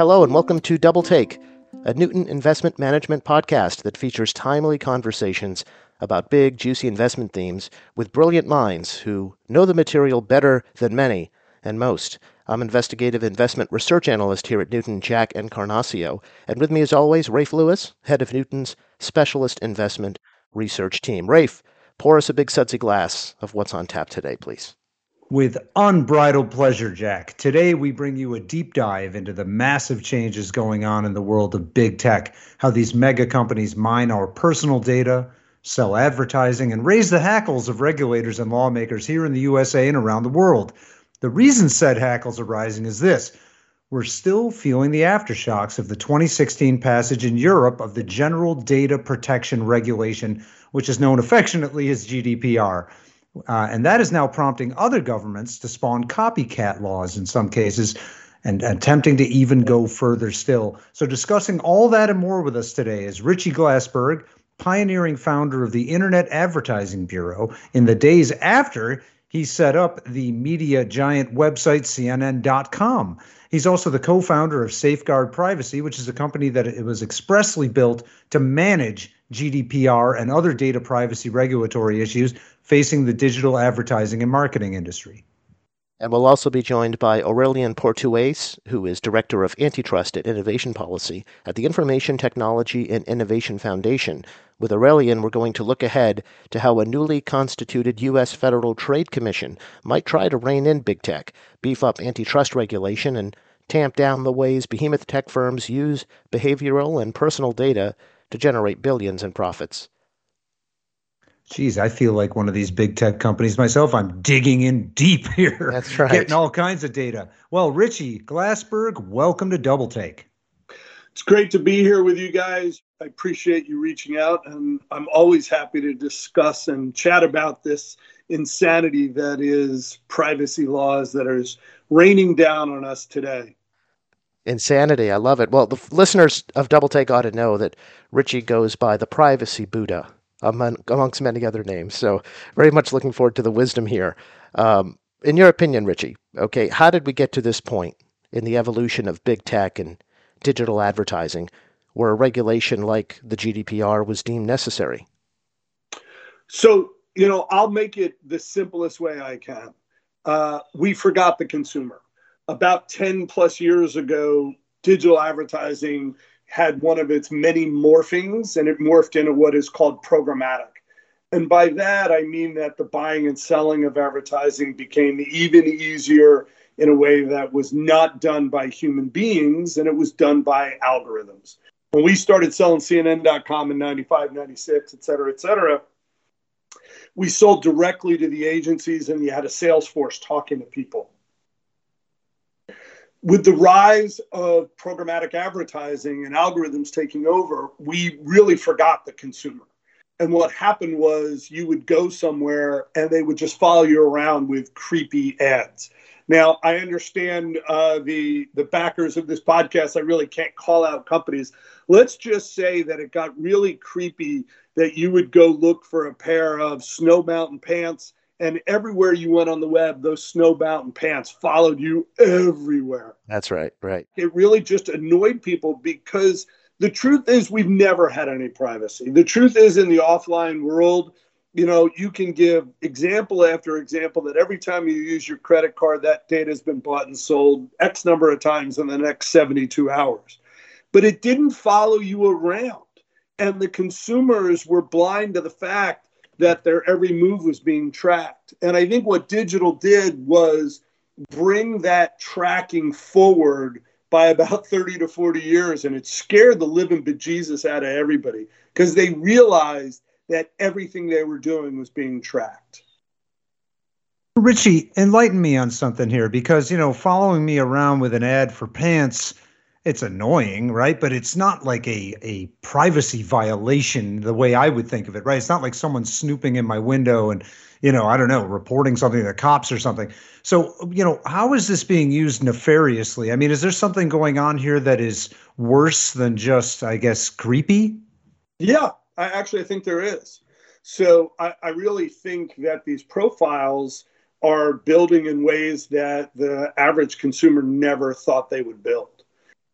Hello, and welcome to Double Take, a Newton investment management podcast that features timely conversations about big, juicy investment themes with brilliant minds who know the material better than many and most. I'm investigative investment research analyst here at Newton, Jack Encarnacao, and with me, as always, Rafe Lewis, head of Newton's specialist investment research team. Rafe, pour us a big sudsy glass of what's on tap today, please. With unbridled pleasure, Jack. Today, we bring you a deep dive into the massive changes going on in the world of big tech, how these mega companies mine our personal data, sell advertising, and raise the hackles of regulators and lawmakers here in the USA and around the world. The reason said hackles are rising is this we're still feeling the aftershocks of the 2016 passage in Europe of the General Data Protection Regulation, which is known affectionately as GDPR. Uh, and that is now prompting other governments to spawn copycat laws in some cases and attempting to even go further still. So, discussing all that and more with us today is Richie Glassberg, pioneering founder of the Internet Advertising Bureau in the days after he set up the media giant website CNN.com. He's also the co founder of Safeguard Privacy, which is a company that it was expressly built to manage GDPR and other data privacy regulatory issues facing the digital advertising and marketing industry. And we'll also be joined by Aurelien Portuese, who is Director of Antitrust and Innovation Policy at the Information Technology and Innovation Foundation. With Aurelien, we're going to look ahead to how a newly constituted U.S. Federal Trade Commission might try to rein in big tech, beef up antitrust regulation, and tamp down the ways behemoth tech firms use behavioral and personal data to generate billions in profits. Geez, I feel like one of these big tech companies myself. I'm digging in deep here. That's right. Getting all kinds of data. Well, Richie Glassberg, welcome to Double Take. It's great to be here with you guys. I appreciate you reaching out, and I'm always happy to discuss and chat about this insanity that is privacy laws that are raining down on us today. Insanity. I love it. Well, the listeners of Double Take ought to know that Richie goes by the Privacy Buddha among, amongst many other names. So, very much looking forward to the wisdom here. Um, in your opinion, Richie, okay, how did we get to this point in the evolution of big tech and digital advertising where a regulation like the GDPR was deemed necessary? So, you know, I'll make it the simplest way I can. Uh, we forgot the consumer. About 10 plus years ago, digital advertising had one of its many morphings and it morphed into what is called programmatic. And by that, I mean that the buying and selling of advertising became even easier in a way that was not done by human beings and it was done by algorithms. When we started selling CNN.com in 95, 96, et cetera, et cetera, we sold directly to the agencies and you had a sales force talking to people with the rise of programmatic advertising and algorithms taking over, we really forgot the consumer. And what happened was you would go somewhere and they would just follow you around with creepy ads. Now, I understand uh, the the backers of this podcast. I really can't call out companies. Let's just say that it got really creepy that you would go look for a pair of Snow Mountain pants and everywhere you went on the web, those snow mountain pants followed you everywhere. That's right, right. It really just annoyed people because the truth is we've never had any privacy. The truth is in the offline world, you know, you can give example after example that every time you use your credit card, that data has been bought and sold X number of times in the next 72 hours. But it didn't follow you around. And the consumers were blind to the fact that their every move was being tracked. And I think what digital did was bring that tracking forward by about 30 to 40 years. And it scared the living bejesus out of everybody because they realized that everything they were doing was being tracked. Richie, enlighten me on something here because, you know, following me around with an ad for pants it's annoying, right? But it's not like a a privacy violation the way I would think of it, right? It's not like someone snooping in my window and you know, I don't know, reporting something to the cops or something. So, you know, how is this being used nefariously? I mean, is there something going on here that is worse than just, I guess, creepy? Yeah, I actually think there is. So I, I really think that these profiles are building in ways that the average consumer never thought they would build.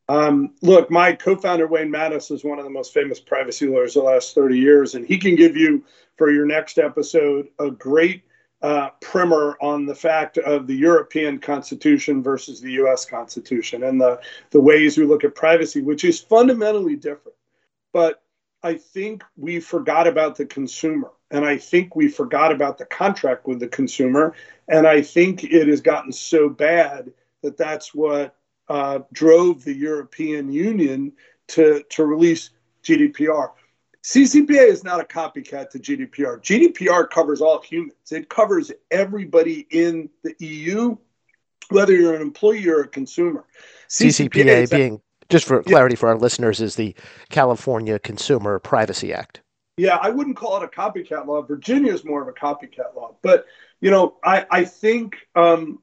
Um, look, my co-founder Wayne Matus is one of the most famous privacy lawyers of the last 30 years, and he can give you for your next episode a great uh, primer on the fact of the European Constitution versus the U.S. Constitution and the the ways we look at privacy, which is fundamentally different. But I think we forgot about the consumer, and I think we forgot about the contract with the consumer, and I think it has gotten so bad that that's what uh, drove the European Union to to release GDPR. CCPA is not a copycat to GDPR. GDPR covers all humans. It covers everybody in the EU, whether you're an employee or a consumer. CCPA, CCPA being just for clarity yeah. for our listeners is the California Consumer Privacy Act. Yeah, I wouldn't call it a copycat law. Virginia is more of a copycat law, but you know, I I think um,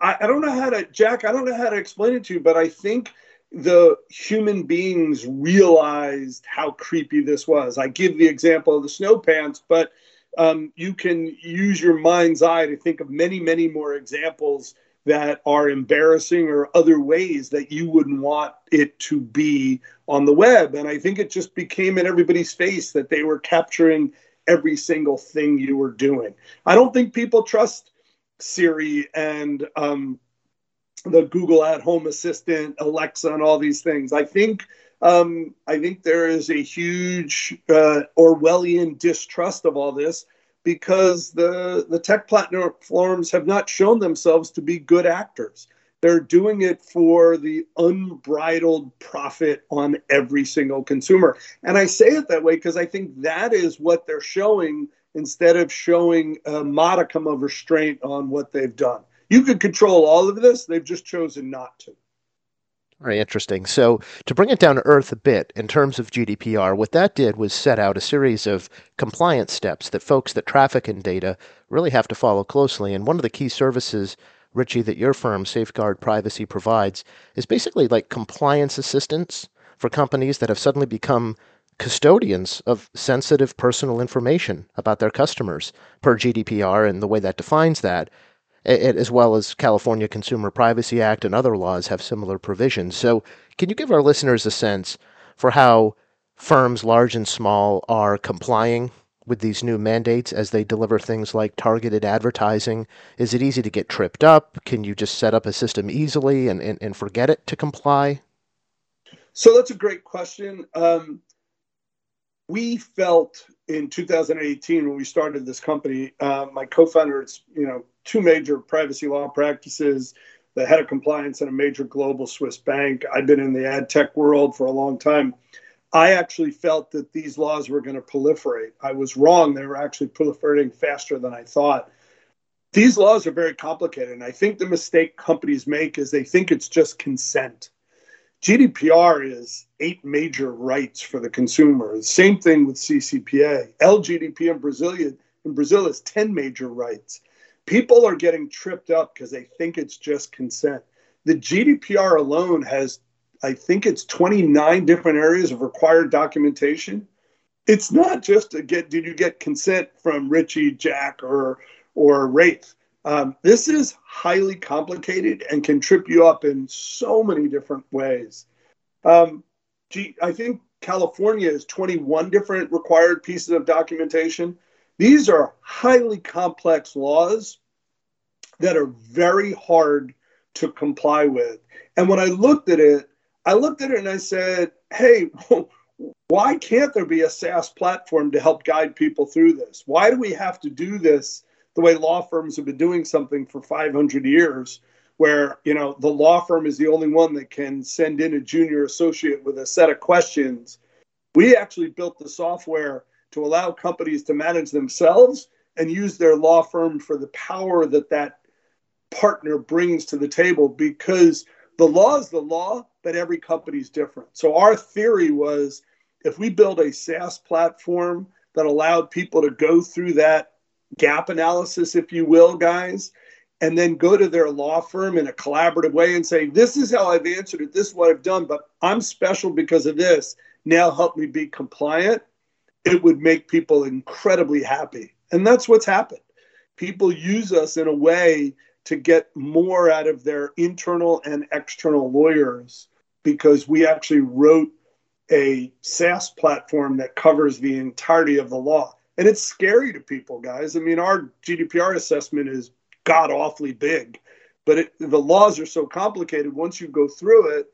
I I don't know how to Jack. I don't know how to explain it to you, but I think the human beings realized how creepy this was. I give the example of the snow pants, but um, you can use your mind's eye to think of many, many more examples that are embarrassing or other ways that you wouldn't want it to be on the web. And I think it just became in everybody's face that they were capturing every single thing you were doing. I don't think people trust Siri and um, the Google at Home Assistant, Alexa, and all these things. I think um, I think there is a huge uh, Orwellian distrust of all this because the the tech platforms have not shown themselves to be good actors. They're doing it for the unbridled profit on every single consumer. And I say it that way because I think that is what they're showing instead of showing a modicum of restraint on what they've done. You could control all of this. They've just chosen not to. Very interesting. So, to bring it down to earth a bit in terms of GDPR, what that did was set out a series of compliance steps that folks that traffic in data really have to follow closely. And one of the key services, Richie, that your firm, Safeguard Privacy, provides is basically like compliance assistance for companies that have suddenly become custodians of sensitive personal information about their customers per GDPR and the way that defines that as well as California Consumer Privacy Act and other laws have similar provisions. So, can you give our listeners a sense for how firms large and small are complying with these new mandates as they deliver things like targeted advertising? Is it easy to get tripped up? Can you just set up a system easily and, and, and forget it to comply? So that's a great question. Um, we felt in 2018 when we started this company, uh, my co-founder, it's you know two major privacy law practices, the head of compliance in a major global Swiss bank. I've been in the ad tech world for a long time. I actually felt that these laws were going to proliferate. I was wrong. They were actually proliferating faster than I thought. These laws are very complicated. And I think the mistake companies make is they think it's just consent. GDPR is eight major rights for the consumer. Same thing with CCPA. LGDP in Brazil, in Brazil is 10 major rights. People are getting tripped up because they think it's just consent. The GDPR alone has, I think it's 29 different areas of required documentation. It's not just to get, did you get consent from Richie, Jack, or, or Rafe? Um, this is highly complicated and can trip you up in so many different ways. Um, gee, I think California has 21 different required pieces of documentation. These are highly complex laws that are very hard to comply with. And when I looked at it, I looked at it and I said, hey, why can't there be a SaaS platform to help guide people through this? Why do we have to do this the way law firms have been doing something for 500 years where you know the law firm is the only one that can send in a junior associate with a set of questions. We actually built the software to allow companies to manage themselves and use their law firm for the power that that partner brings to the table because the law is the law but every company is different. So our theory was if we build a SaaS platform that allowed people to go through that gap analysis, if you will, guys, and then go to their law firm in a collaborative way and say, This is how I've answered it. This is what I've done, but I'm special because of this. Now help me be compliant. It would make people incredibly happy. And that's what's happened. People use us in a way to get more out of their internal and external lawyers because we actually wrote a SaaS platform that covers the entirety of the law. And it's scary to people, guys. I mean, our GDPR assessment is god awfully big, but it, the laws are so complicated. Once you go through it,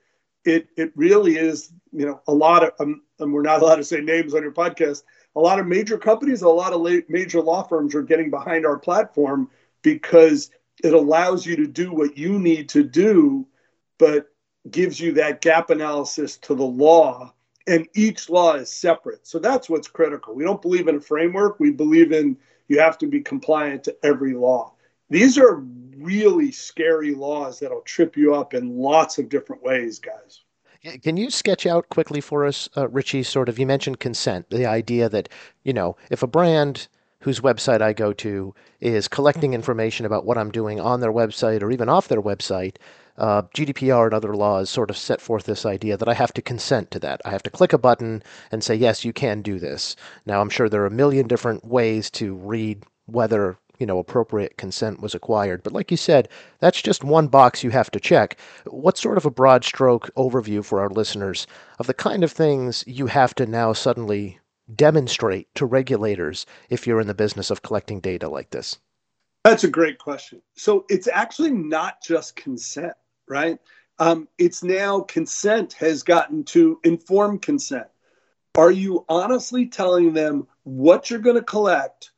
it it really is, you know, a lot of, um, and we're not allowed to say names on your podcast. A lot of major companies, a lot of la- major law firms are getting behind our platform because it allows you to do what you need to do, but gives you that gap analysis to the law and each law is separate. So that's what's critical. We don't believe in a framework. We believe in you have to be compliant to every law. These are really scary laws that'll trip you up in lots of different ways, guys. Can you sketch out quickly for us, uh, Richie? Sort of, you mentioned consent, the idea that you know if a brand whose website I go to is collecting information about what I'm doing on their website or even off their website, uh, GDPR and other laws sort of set forth this idea that I have to consent to that. I have to click a button and say, yes, you can do this. Now, I'm sure there are a million different ways to read whether you know appropriate consent was acquired but like you said that's just one box you have to check What sort of a broad stroke overview for our listeners of the kind of things you have to now suddenly demonstrate to regulators if you're in the business of collecting data like this that's a great question so it's actually not just consent right? Um, it's now consent has gotten to informed consent. Are you honestly telling them what you're going to collect,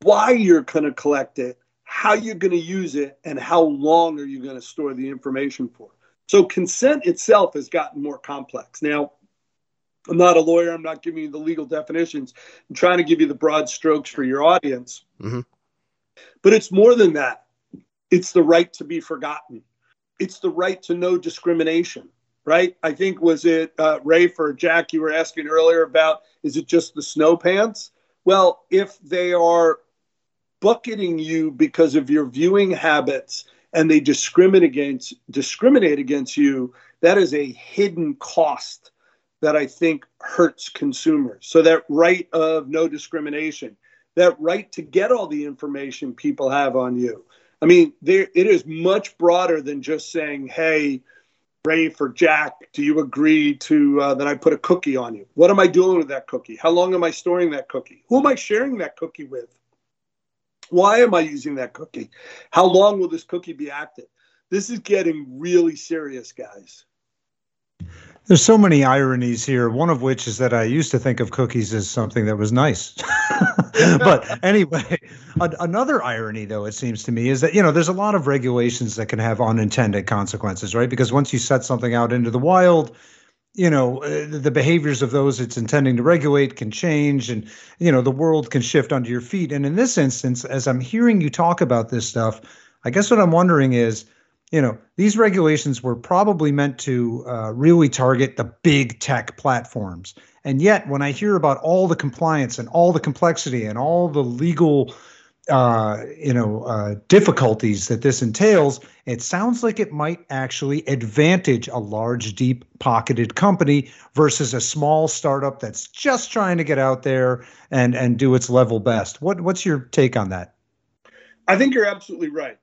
why you're going to collect it, how you're going to use it, and how long are you going to store the information for? So consent itself has gotten more complex. Now, I'm not a lawyer. I'm not giving you the legal definitions. I'm trying to give you the broad strokes for your audience. Mm-hmm. But it's more than that. It's the right to be forgotten it's the right to no discrimination, right? I think was it uh, Rafe or Jack you were asking earlier about is it just the snow pants? Well, if they are bucketing you because of your viewing habits and they discriminate against discriminate against you, that is a hidden cost that I think hurts consumers. So that right of no discrimination, that right to get all the information people have on you, I mean, there it is much broader than just saying, "Hey, Rafe or Jack, do you agree to uh, that I put a cookie on you? What am I doing with that cookie? How long am I storing that cookie? Who am I sharing that cookie with? Why am I using that cookie? How long will this cookie be active? This is getting really serious, guys. There's so many ironies here. One of which is that I used to think of cookies as something that was nice. but anyway, another irony, though, it seems to me, is that, you know, there's a lot of regulations that can have unintended consequences, right? Because once you set something out into the wild, you know, uh, the behaviors of those it's intending to regulate can change and, you know, the world can shift under your feet. And in this instance, as I'm hearing you talk about this stuff, I guess what I'm wondering is, you know, these regulations were probably meant to uh, really target the big tech platforms. And yet, when I hear about all the compliance and all the complexity and all the legal, uh, you know, uh, difficulties that this entails, it sounds like it might actually advantage a large, deep-pocketed company versus a small startup that's just trying to get out there and and do its level best. What what's your take on that? I think you're absolutely right.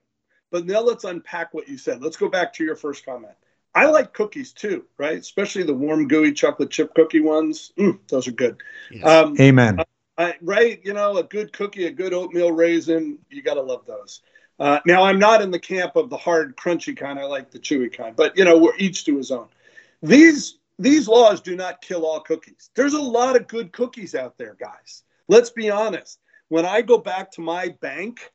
But now let's unpack what you said. Let's go back to your first comment. I like cookies too, right? Especially the warm, gooey chocolate chip cookie ones. Mm, those are good. Yes. Um, Amen. I, right, you know, a good cookie, a good oatmeal raisin, you got to love those. Uh, now, I'm not in the camp of the hard, crunchy kind. I like the chewy kind, but you know, we're each to his own. These these laws do not kill all cookies. There's a lot of good cookies out there, guys. Let's be honest. When I go back to my bank,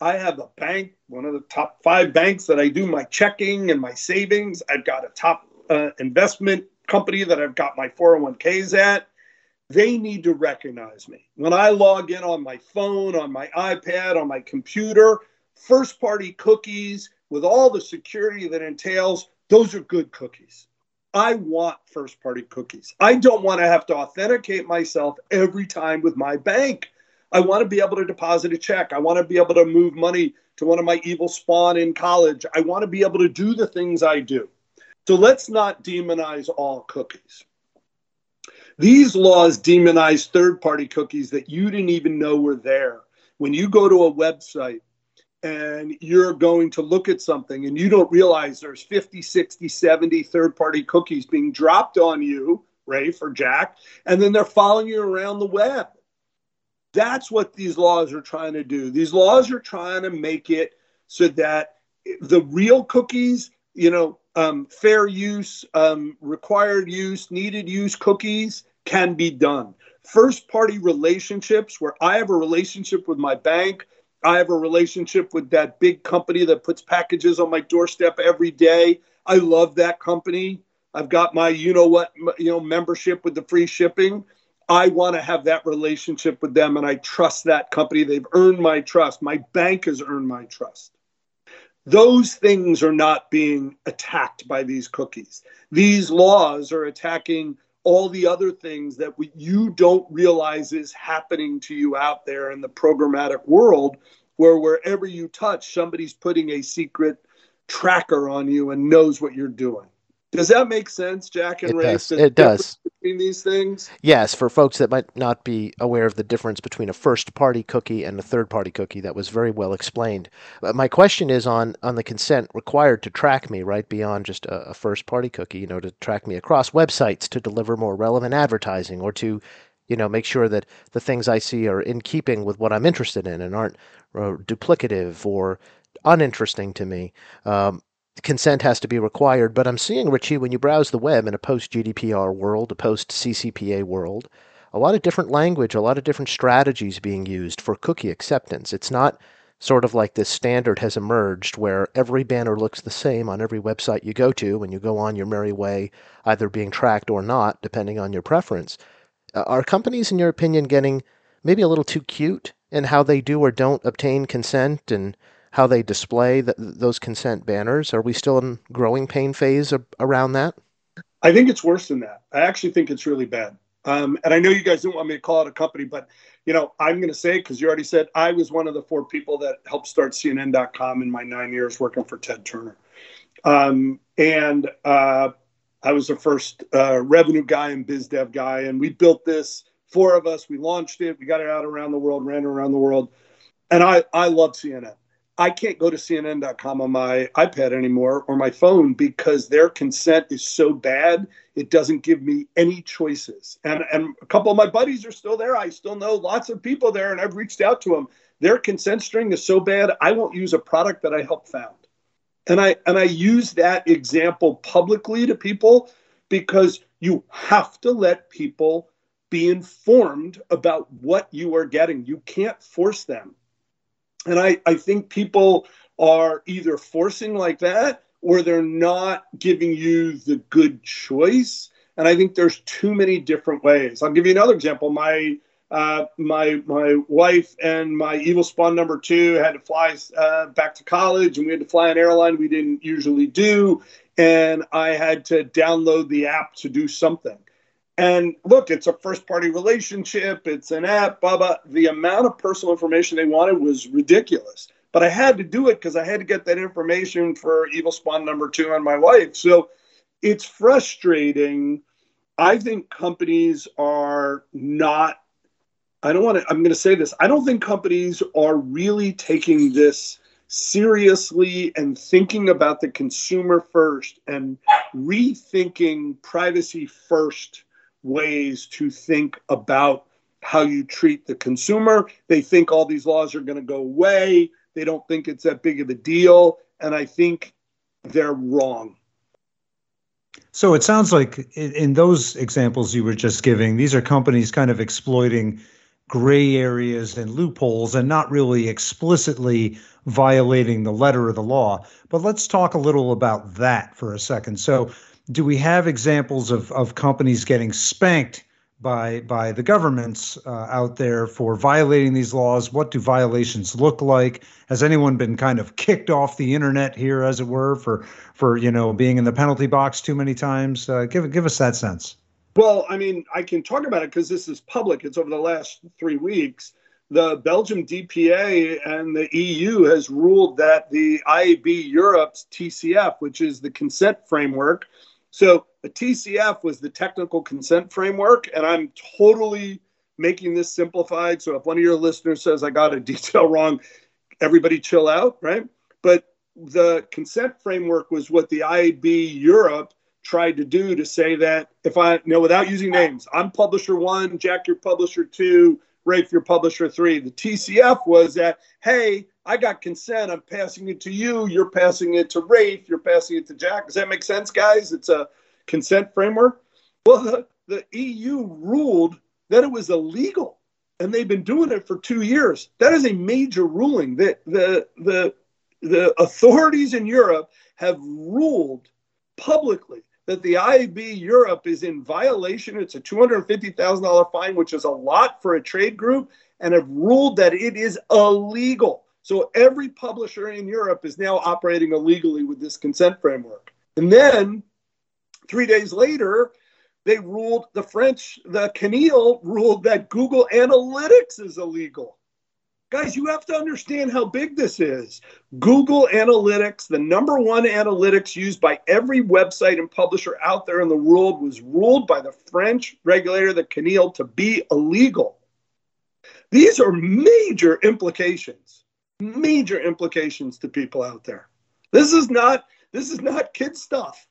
I have a bank, one of the top five banks that I do my checking and my savings. I've got a top uh, investment company that I've got my 401ks at. They need to recognize me. When I log in on my phone, on my iPad, on my computer, first party cookies with all the security that entails, those are good cookies. I want first party cookies. I don't want to have to authenticate myself every time with my bank. I want to be able to deposit a check. I want to be able to move money to one of my evil spawn in college. I want to be able to do the things I do. So let's not demonize all cookies. These laws demonize third party cookies that you didn't even know were there. When you go to a website and you're going to look at something and you don't realize there's 50, 60, 70 third party cookies being dropped on you, Rafe, or Jack, and then they're following you around the web. That's what these laws are trying to do. These laws are trying to make it so that the real cookies, you know, um, fair use, um, required use, needed use cookies can be done. First party relationships, where I have a relationship with my bank, I have a relationship with that big company that puts packages on my doorstep every day. I love that company. I've got my, you know what, you know, membership with the free shipping. I want to have that relationship with them and I trust that company. They've earned my trust. My bank has earned my trust. Those things are not being attacked by these cookies. These laws are attacking all the other things that we, you don't realize is happening to you out there in the programmatic world, where wherever you touch, somebody's putting a secret tracker on you and knows what you're doing. Does that make sense, Jack and it Rafe? Does. It does. Between these things? Yes, for folks that might not be aware of the difference between a first party cookie and a third party cookie, that was very well explained. But my question is on, on the consent required to track me, right, beyond just a, a first party cookie, you know, to track me across websites to deliver more relevant advertising or to you know, make sure that the things I see are in keeping with what I'm interested in and aren't uh, duplicative or uninteresting to me. Um, consent has to be required. But I'm seeing, Richie, when you browse the web in a post GDPR world, a post CCPA world, a lot of different language, a lot of different strategies being used for cookie acceptance. It's not sort of like this standard has emerged where every banner looks the same on every website you go to when you go on your merry way, either being tracked or not, depending on your preference. Uh, are companies, in your opinion, getting maybe a little too cute in how they do or don't obtain consent and how they display the, those consent banners? Are we still in growing pain phase around that? I think it's worse than that. I actually think it's really bad. Um, and I know you guys don't want me to call it a company, but you know I'm going to say because you already said I was one of the four people that helped start CNN.com in my nine years working for Ted Turner, um, and uh, I was the first uh, revenue guy and biz dev guy, and we built this. Four of us, we launched it, we got it out around the world, ran around the world, and I I love CNN. I can't go to CNN.com on my iPad anymore or my phone because their consent is so bad. It doesn't give me any choices. And, and a couple of my buddies are still there. I still know lots of people there, and I've reached out to them. Their consent string is so bad, I won't use a product that I helped found. And I and I use that example publicly to people because you have to let people be informed about what you are getting. You can't force them and I, I think people are either forcing like that or they're not giving you the good choice. And I think there's too many different ways. I'll give you another example. My uh, my my wife and my evil spawn number two had to fly uh, back to college, and we had to fly an airline we didn't usually do, and I had to download the app to do something. And look, it's a first party relationship, it's an app, blah, blah. The amount of personal information they wanted was ridiculous. But I had to do it because I had to get that information for Evil Spawn number two and my wife. So it's frustrating. I think companies are not, I don't want to, I'm going to say this. I don't think companies are really taking this seriously and thinking about the consumer first and rethinking privacy first ways to think about how you treat the consumer. They think all these laws are going to go away. They don't think it's that big of a deal. And I think they're wrong. So it sounds like in those examples you were just giving, these are companies kind of exploiting gray areas and loopholes and not really explicitly violating the letter of the law. But let's talk a little about that for a second. So do we have examples of, of companies getting spanked by by the governments uh, out there for violating these laws? What do violations look like? Has anyone been kind of kicked off the internet here, as it were, for for you know being in the penalty box too many times? Uh, give give us that sense. Well, I mean, I can talk about it because this is public. It's over the last three weeks. The Belgium DPA and the EU has ruled that the IAB Europe's TCF, which is the consent framework, so a TCF was the technical consent framework, and I'm totally making this simplified. So if one of your listeners says I got a detail wrong, everybody chill out, right? But the consent framework was what the IAB Europe tried to do to say that if I you know without using names, I'm publisher one, Jack, you're publisher two, Rafe, you're publisher three. The TCF was that, hey, I got consent, I'm passing it to you, you're passing it to Rafe, you're passing it to Jack. Does that make sense, guys? It's a consent framework. Well, the, the EU ruled that it was illegal, and they've been doing it for two years. That is a major ruling. that the the the authorities in Europe have ruled publicly that the IAB Europe is in violation. It's a $250,000 fine, which is a lot for a trade group, and have ruled that it is illegal. So every publisher in Europe is now operating illegally with this consent framework. And then three days later, they ruled the French, the CNIL ruled that Google Analytics is illegal. Guys, you have to understand how big this is. Google Analytics, the number one analytics used by every website and publisher out there in the world, was ruled by the French regulator, the CNIL, to be illegal. These are major implications, major implications to people out there. This is not this is not kid stuff.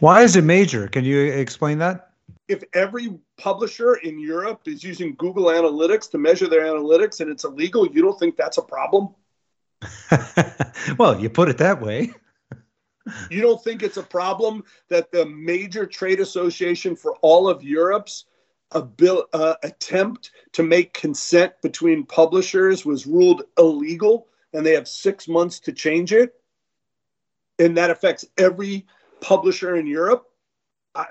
Why is it major? Can you explain that? if every publisher in Europe is using Google Analytics to measure their analytics and it's illegal, you don't think that's a problem? well, you put it that way. you don't think it's a problem that the major trade association for all of Europe's bill, uh, attempt to make consent between publishers was ruled illegal and they have six months to change it? And that affects every publisher in Europe?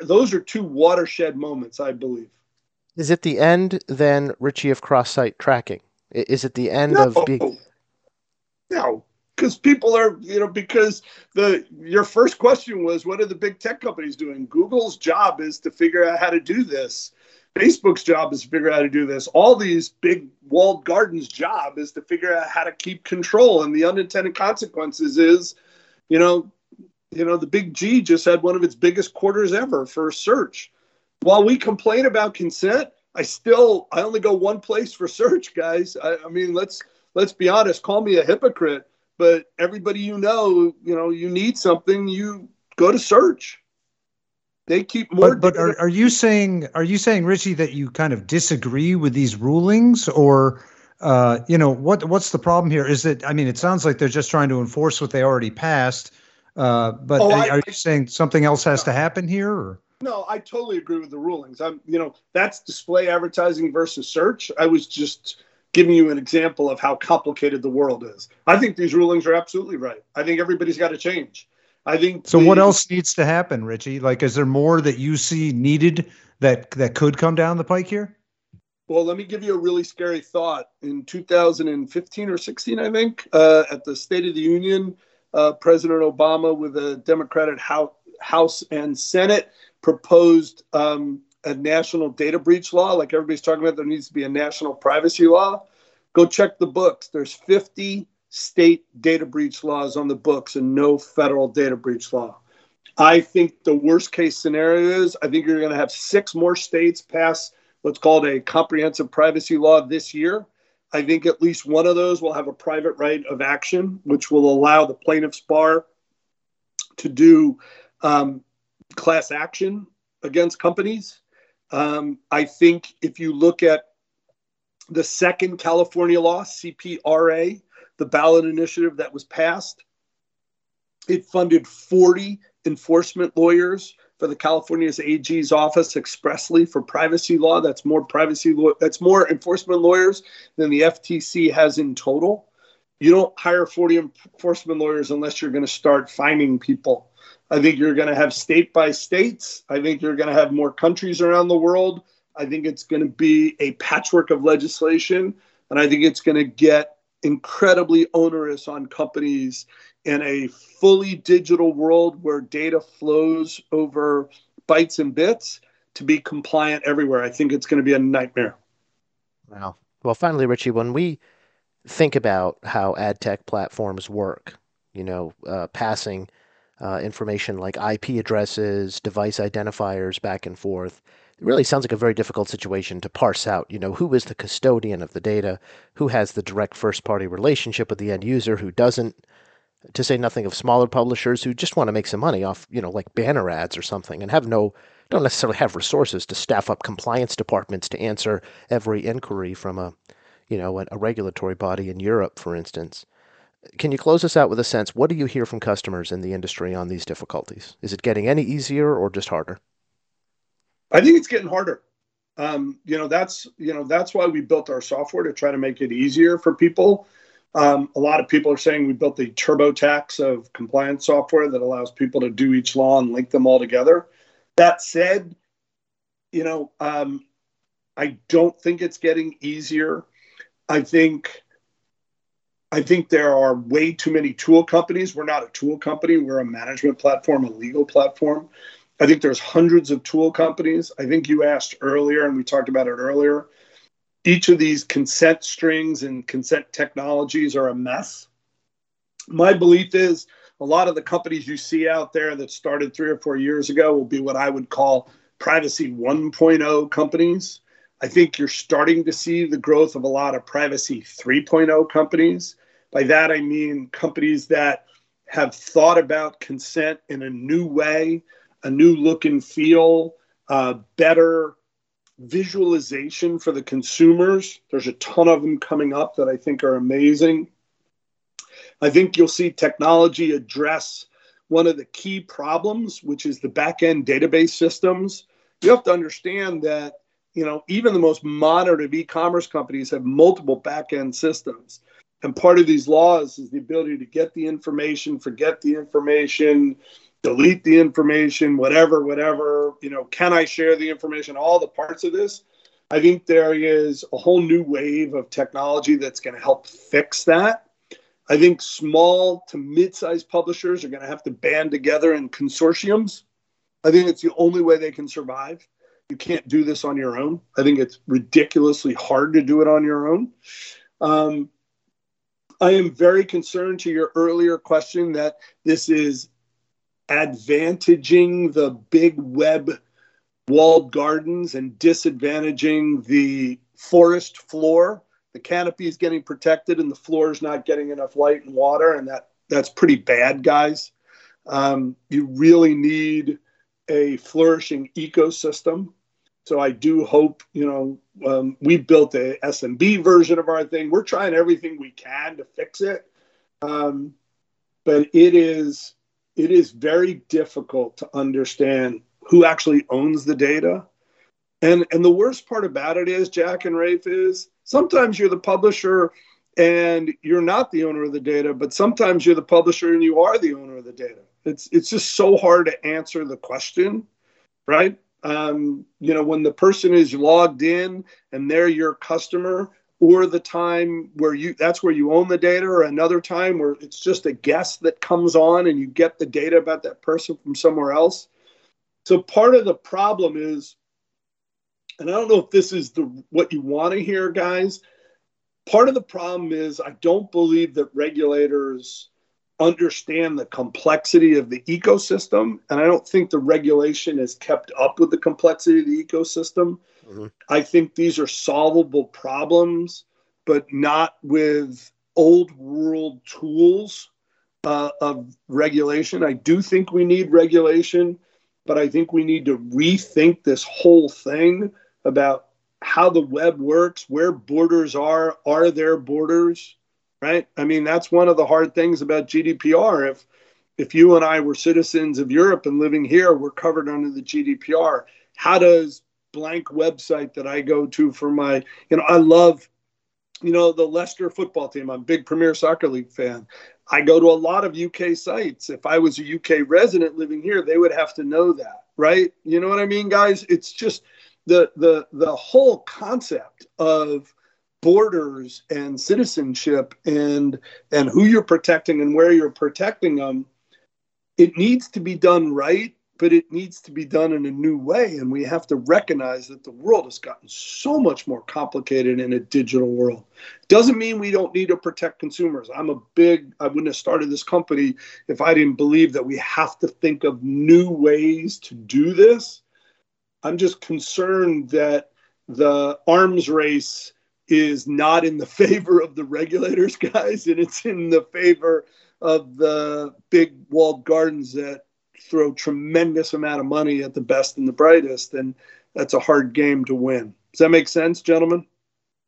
those are two watershed moments, I believe. Is it the end then, Richie, of cross-site tracking? Is it the end no, of being? No, because people are, you know, because the your first question was, what are the big tech companies doing? Google's job is to figure out how to do this. Facebook's job is to figure out how to do this. All these big walled gardens' job is to figure out how to keep control. And the unintended consequences is, you know, you know, the big G just had one of its biggest quarters ever for search. While we complain about consent, I still I only go one place for search, guys. I, I mean, let's let's be honest. Call me a hypocrite, but everybody you know, you know, you need something, you go to search. They keep more. But, but are, are you saying are you saying Richie that you kind of disagree with these rulings, or uh, you know what what's the problem here? Is it? I mean, it sounds like they're just trying to enforce what they already passed uh, but oh, are, I, you saying something else has no. to happen here? Or? No, I totally agree with the rulings. I'm, you know, that's display advertising versus search. I was just giving you an example of how complicated the world is. I think these rulings are absolutely right. I think everybody's got to change. I think. So, the, what else needs to happen, Richie? Like, is there more that you see needed that that could come down the pike here? Well, let me give you a really scary thought. In 2015 or 16, I think, uh, at the State of the Union, uh, President Obama, with a Democratic House and Senate, proposed um, a national data breach law. Like everybody's talking about, there needs to be a national privacy law. Go check the books. There's 50 state data breach laws on the books and no federal data breach law. I think the worst case scenario is I think you're going to have six more states pass what's called a comprehensive privacy law this year. I think at least one of those will have a private right of action, which will allow the plaintiff's bar to do um, class action against companies. Um, I think if you look at the second California law, CPRA, the ballot initiative that was passed, it funded 40 enforcement lawyers for the California's AG's office expressly for privacy law. That's more privacy law. That's more enforcement lawyers than the FTC has in total. You don't hire 40 enforcement lawyers unless you're going to start finding people. I think you're going to have state by states. I think you're going to have more countries around the world. I think it's going to be a patchwork of legislation. And I think it's going to get incredibly onerous on companies in a fully digital world where data flows over bytes and bits to be compliant everywhere. I think it's going to be a nightmare. Wow. Well, finally, Richie, when we think about how ad tech platforms work, you know, uh, passing uh, information like IP addresses, device identifiers back and forth, really sounds like a very difficult situation to parse out. You know, who is the custodian of the data? Who has the direct first party relationship with the end user? Who doesn't? To say nothing of smaller publishers who just want to make some money off, you know, like banner ads or something and have no, don't necessarily have resources to staff up compliance departments to answer every inquiry from a, you know, a regulatory body in Europe, for instance. Can you close us out with a sense? What do you hear from customers in the industry on these difficulties? Is it getting any easier or just harder? I think it's getting harder. Um, you know, that's you know that's why we built our software to try to make it easier for people. Um, a lot of people are saying we built the TurboTax of compliance software that allows people to do each law and link them all together. That said, you know, um, I don't think it's getting easier. I think I think there are way too many tool companies. We're not a tool company. We're a management platform, a legal platform. I think there's hundreds of tool companies. I think you asked earlier, and we talked about it earlier. Each of these consent strings and consent technologies are a mess. My belief is a lot of the companies you see out there that started three or four years ago will be what I would call privacy 1.0 companies. I think you're starting to see the growth of a lot of privacy 3.0 companies. By that, I mean companies that have thought about consent in a new way, a new look and feel, uh, better visualization for the consumers. There's a ton of them coming up that I think are amazing. I think you'll see technology address one of the key problems, which is the back end database systems. You have to understand that you know even the most modern of e-commerce companies have multiple back end systems and part of these laws is the ability to get the information forget the information delete the information, whatever, whatever. You know, can I share the information? All the parts of this. I think there is a whole new wave of technology that's going to help fix that. I think small to mid-sized publishers are going to have to band together in consortiums. I think it's the only way they can survive. You can't do this on your own. I think it's ridiculously hard to do it on your own. Um, I am very concerned to your earlier question that this is advantaging the big web walled gardens and disadvantaging the forest floor. The canopy is getting protected and the floor is not getting enough light and water, and that that's pretty bad, guys. Um, you really need a flourishing ecosystem. So I do hope, you know, um, we built a SMB version of our thing. We're trying everything we can to fix it, um, but it is it is very difficult to understand who actually owns the data. And, and the worst part about it is, Jack and Rafe, is sometimes you're the publisher and you're not the owner of the data, but sometimes you're the publisher and you are the owner of the data. It's, it's just so hard to answer the question, right? Um, you know, when the person is logged in and they're your customer, or the time where you that's where you own the data or another time where it's just a guest that comes on and you get the data about that person from somewhere else. So part of the problem is and i don't know if this is the what you want to hear guys. Part of the problem is i don't believe that regulators understand the complexity of the ecosystem and i don't think the regulation has kept up with the complexity of the ecosystem Mm-hmm. I think these are solvable problems, but not with old world tools uh, of regulation. I do think we need regulation, but I think we need to rethink this whole thing about how the web works, where borders are, are there borders, right? I mean, that's one of the hard things about GDPR. If if you and I were citizens of Europe and living here, we're covered under the GDPR. How does blank website that I go to for my, you know, I love, you know, the Leicester football team. I'm a big Premier Soccer League fan. I go to a lot of UK sites. If I was a UK resident living here, they would have to know that, right? You know what I mean, guys? It's just the the the whole concept of borders and citizenship and and who you're protecting and where you're protecting them it needs to be done right but it needs to be done in a new way. And we have to recognize that the world has gotten so much more complicated in a digital world. Doesn't mean we don't need to protect consumers. I'm a big, I wouldn't have started this company if I didn't believe that we have to think of new ways to do this. I'm just concerned that the arms race is not in the favor of the regulators, guys, and it's in the favor of the big walled gardens that throw tremendous amount of money at the best and the brightest, and that's a hard game to win. Does that make sense, gentlemen?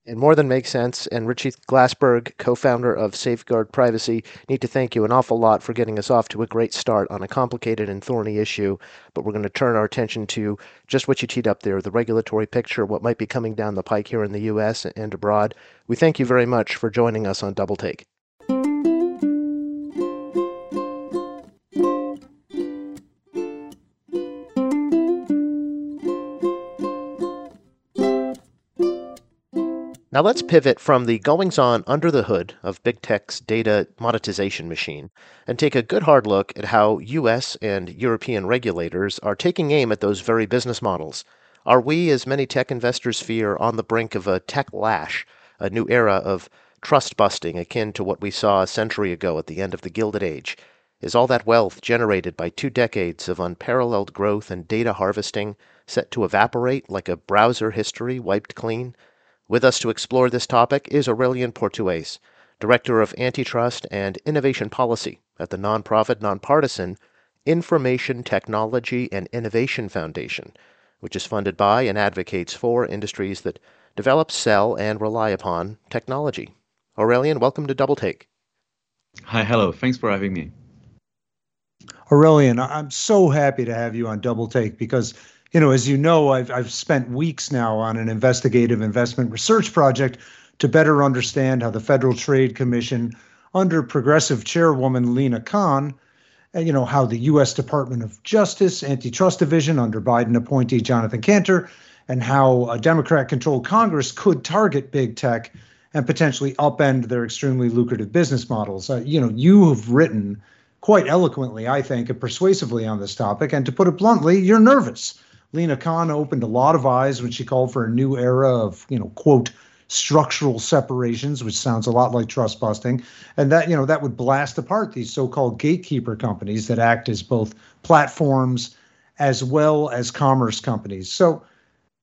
It more than makes sense. And Richy Glassberg, co founder of Safeguard Privacy, need to thank you an awful lot for getting us off to a great start on a complicated and thorny issue. But we're going to turn our attention to just what you teed up there the regulatory picture, what might be coming down the pike here in the U.S. and abroad. We thank you very much for joining us on Double Take. Now let's pivot from the goings on under the hood of big tech's data monetization machine and take a good hard look at how US and European regulators are taking aim at those very business models. Are we, as many tech investors fear, on the brink of a tech lash, a new era of trust busting akin to what we saw a century ago at the end of the Gilded Age? Is all that wealth generated by two decades of unparalleled growth and data harvesting set to evaporate like a browser history wiped clean? With us to explore this topic is Aurelien Portuese, Director of Antitrust and Innovation Policy at the nonprofit nonpartisan Information Technology and Innovation Foundation, which is funded by and advocates for industries that develop, sell, and rely upon technology. Aurelien, welcome to Double Take. Hi, hello. Thanks for having me. Aurelian, I'm so happy to have you on Double Take because you know, as you know, I've, I've spent weeks now on an investigative investment research project to better understand how the Federal Trade Commission, under progressive chairwoman Lina Khan, you know how the U.S. Department of Justice Antitrust Division under Biden appointee Jonathan Kanter, and how a Democrat-controlled Congress could target big tech and potentially upend their extremely lucrative business models. Uh, you know, you have written quite eloquently, I think, and persuasively on this topic. And to put it bluntly, you're nervous. Lina Khan opened a lot of eyes when she called for a new era of, you know, quote, structural separations, which sounds a lot like trust busting. And that, you know, that would blast apart these so-called gatekeeper companies that act as both platforms as well as commerce companies. So,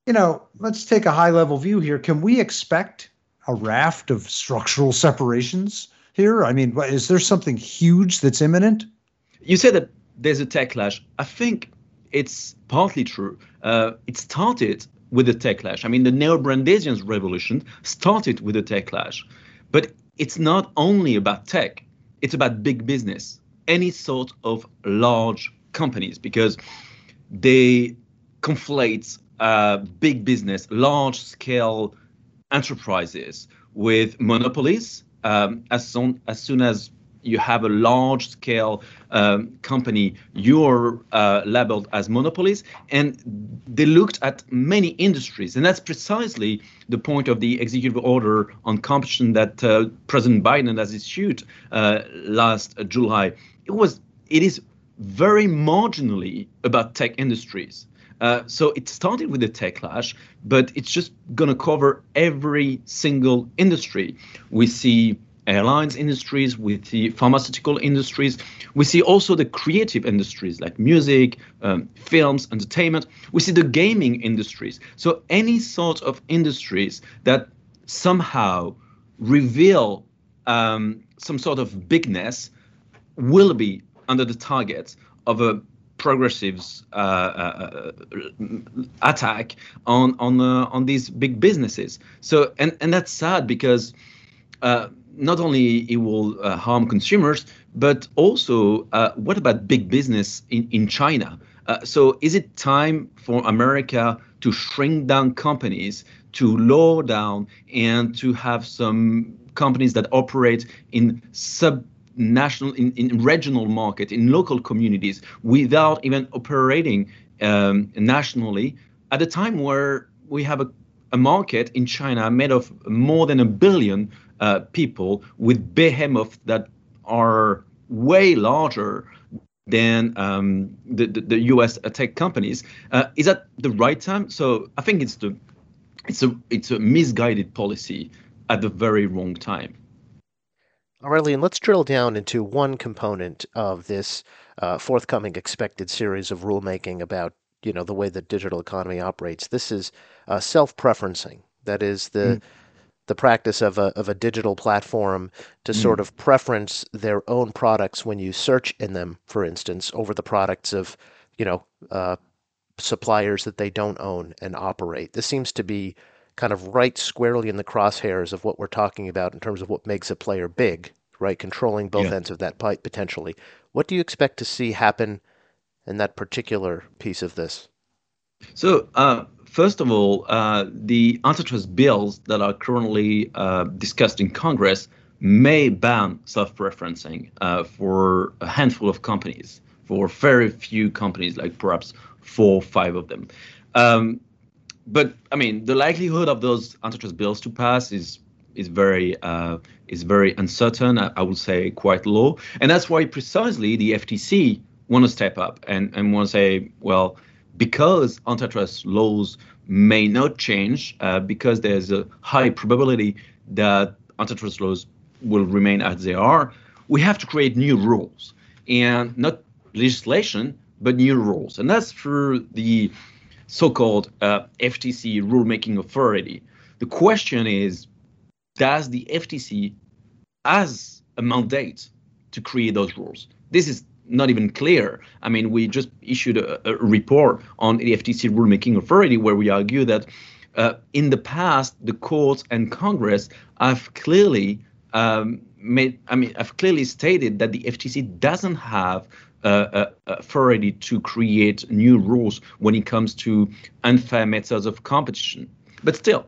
you know, let's take a high level view here. Can we expect a raft of structural separations here? I mean, is there something huge that's imminent? You said that there's a tech clash. I think it's partly true. Uh, it started with the tech clash. I mean, the neo-Brandeisian revolution started with the tech clash. But it's not only about tech, it's about big business, any sort of large companies, because they conflate uh, big business, large scale enterprises with monopolies. Um, as, soon, as soon as you have a large scale um, company, you're uh, labeled as monopolies. And they looked at many industries. And that's precisely the point of the executive order on competition that uh, President Biden has issued uh, last July. It was, it is very marginally about tech industries. Uh, so it started with the tech clash, but it's just going to cover every single industry. We see airlines industries, with the pharmaceutical industries. We see also the creative industries like music, um, films, entertainment. We see the gaming industries. So any sort of industries that somehow reveal um, some sort of bigness will be under the target of a progressives uh, uh, attack on on uh, on these big businesses. So and and that's sad because uh, not only it will uh, harm consumers, but also uh, what about big business in, in China? Uh, so is it time for America to shrink down companies, to lower down, and to have some companies that operate in sub national in, in regional market in local communities without even operating um, nationally at a time where we have a, a market in China made of more than a billion uh, people with behemoths that are way larger than um, the, the, the U.S. tech companies. Uh, is that the right time? So I think it's the it's a it's a misguided policy at the very wrong time. Aurelien, let's drill down into one component of this uh, forthcoming expected series of rulemaking about you know the way the digital economy operates. This is uh, self-preferencing. That is the mm. The practice of a of a digital platform to mm. sort of preference their own products when you search in them, for instance, over the products of you know uh, suppliers that they don't own and operate. This seems to be kind of right squarely in the crosshairs of what we're talking about in terms of what makes a player big, right? Controlling both yeah. ends of that pipe potentially. What do you expect to see happen in that particular piece of this? So, uh, first of all, uh, the antitrust bills that are currently uh, discussed in Congress may ban self-preferencing uh, for a handful of companies, for very few companies, like perhaps four, or five of them. Um, but I mean, the likelihood of those antitrust bills to pass is is very uh, is very uncertain. I, I, would say quite low, and that's why precisely the FTC want to step up and and want to say, well, because antitrust laws may not change, uh, because there's a high probability that antitrust laws will remain as they are, we have to create new rules and not legislation, but new rules, and that's through the so-called uh, FTC rulemaking authority. The question is, does the FTC has a mandate to create those rules? This is not even clear. I mean, we just issued a, a report on the FTC rulemaking authority where we argue that uh, in the past, the courts and Congress have clearly um, made, I mean, have clearly stated that the FTC doesn't have uh, authority to create new rules when it comes to unfair methods of competition. But still,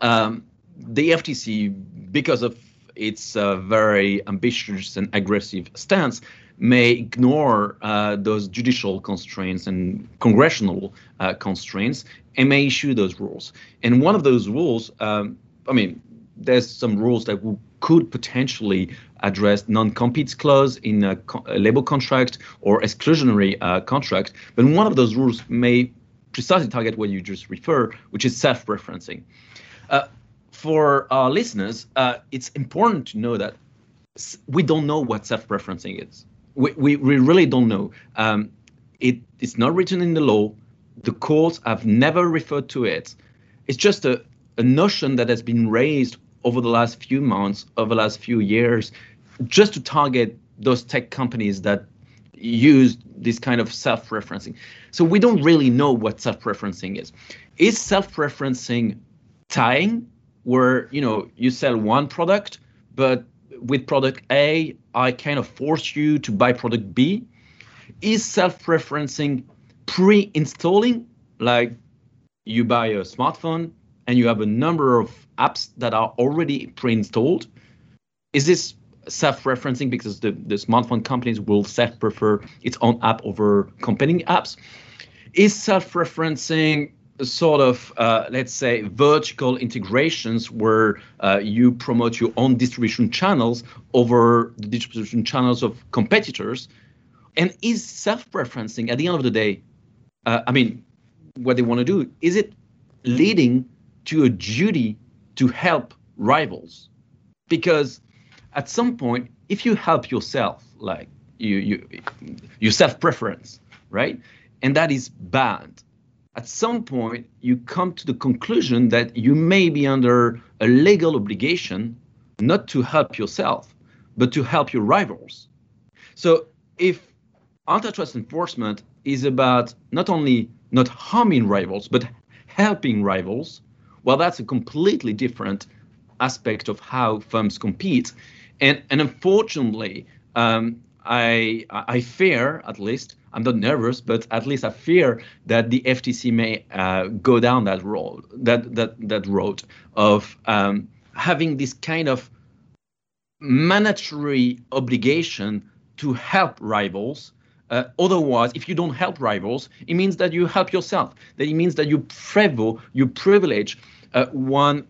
um, the FTC, because of its uh, very ambitious and aggressive stance, may ignore uh, those judicial constraints and congressional uh, constraints and may issue those rules. And one of those rules, um, I mean, there's some rules that could potentially address non-compete clause in a, co- a, labor contract or exclusionary uh, contract. But one of those rules may precisely target what you just refer, which is self-preferencing. Uh, for our listeners, uh, it's important to know that we don't know what self-preferencing is. We, we, we really don't know. Um, it, it's not written in the law. The courts have never referred to it. It's just a, a notion that has been raised over the last few months, over the last few years, just to target those tech companies that use this kind of self-preferencing. So we don't really know what self-preferencing is. Is self-preferencing tying, where you know you sell one product, but with product A, I kind of force you to buy product B? Is self-preferencing pre-installing, like you buy a smartphone and you have a number of apps that are already pre-installed. Is this self-preferencing because the, the smartphone companies will self-prefer its own app over competing apps? Is self-preferencing sort of, uh, let's say, vertical integrations where uh, you promote your own distribution channels over the distribution channels of competitors? And is self-preferencing, at the end of the day, uh, I mean, what they want to do, is it leading to a duty to help rivals? Because at some point if you help yourself like you you you self preference right? And that is bad at some point you come to the conclusion that you may be under a legal obligation not to help yourself but to help your rivals so if antitrust enforcement is about not only not harming rivals but helping rivals well, that's a completely different aspect of how firms compete. And, and unfortunately, um, I, I fear, at least, I'm not nervous, but at least I fear that the FTC may uh, go down that road, that that that road of um, having this kind of mandatory obligation to help rivals. Uh, otherwise, if you don't help rivals, it means that you help yourself. That it means that you favor, you privilege uh, one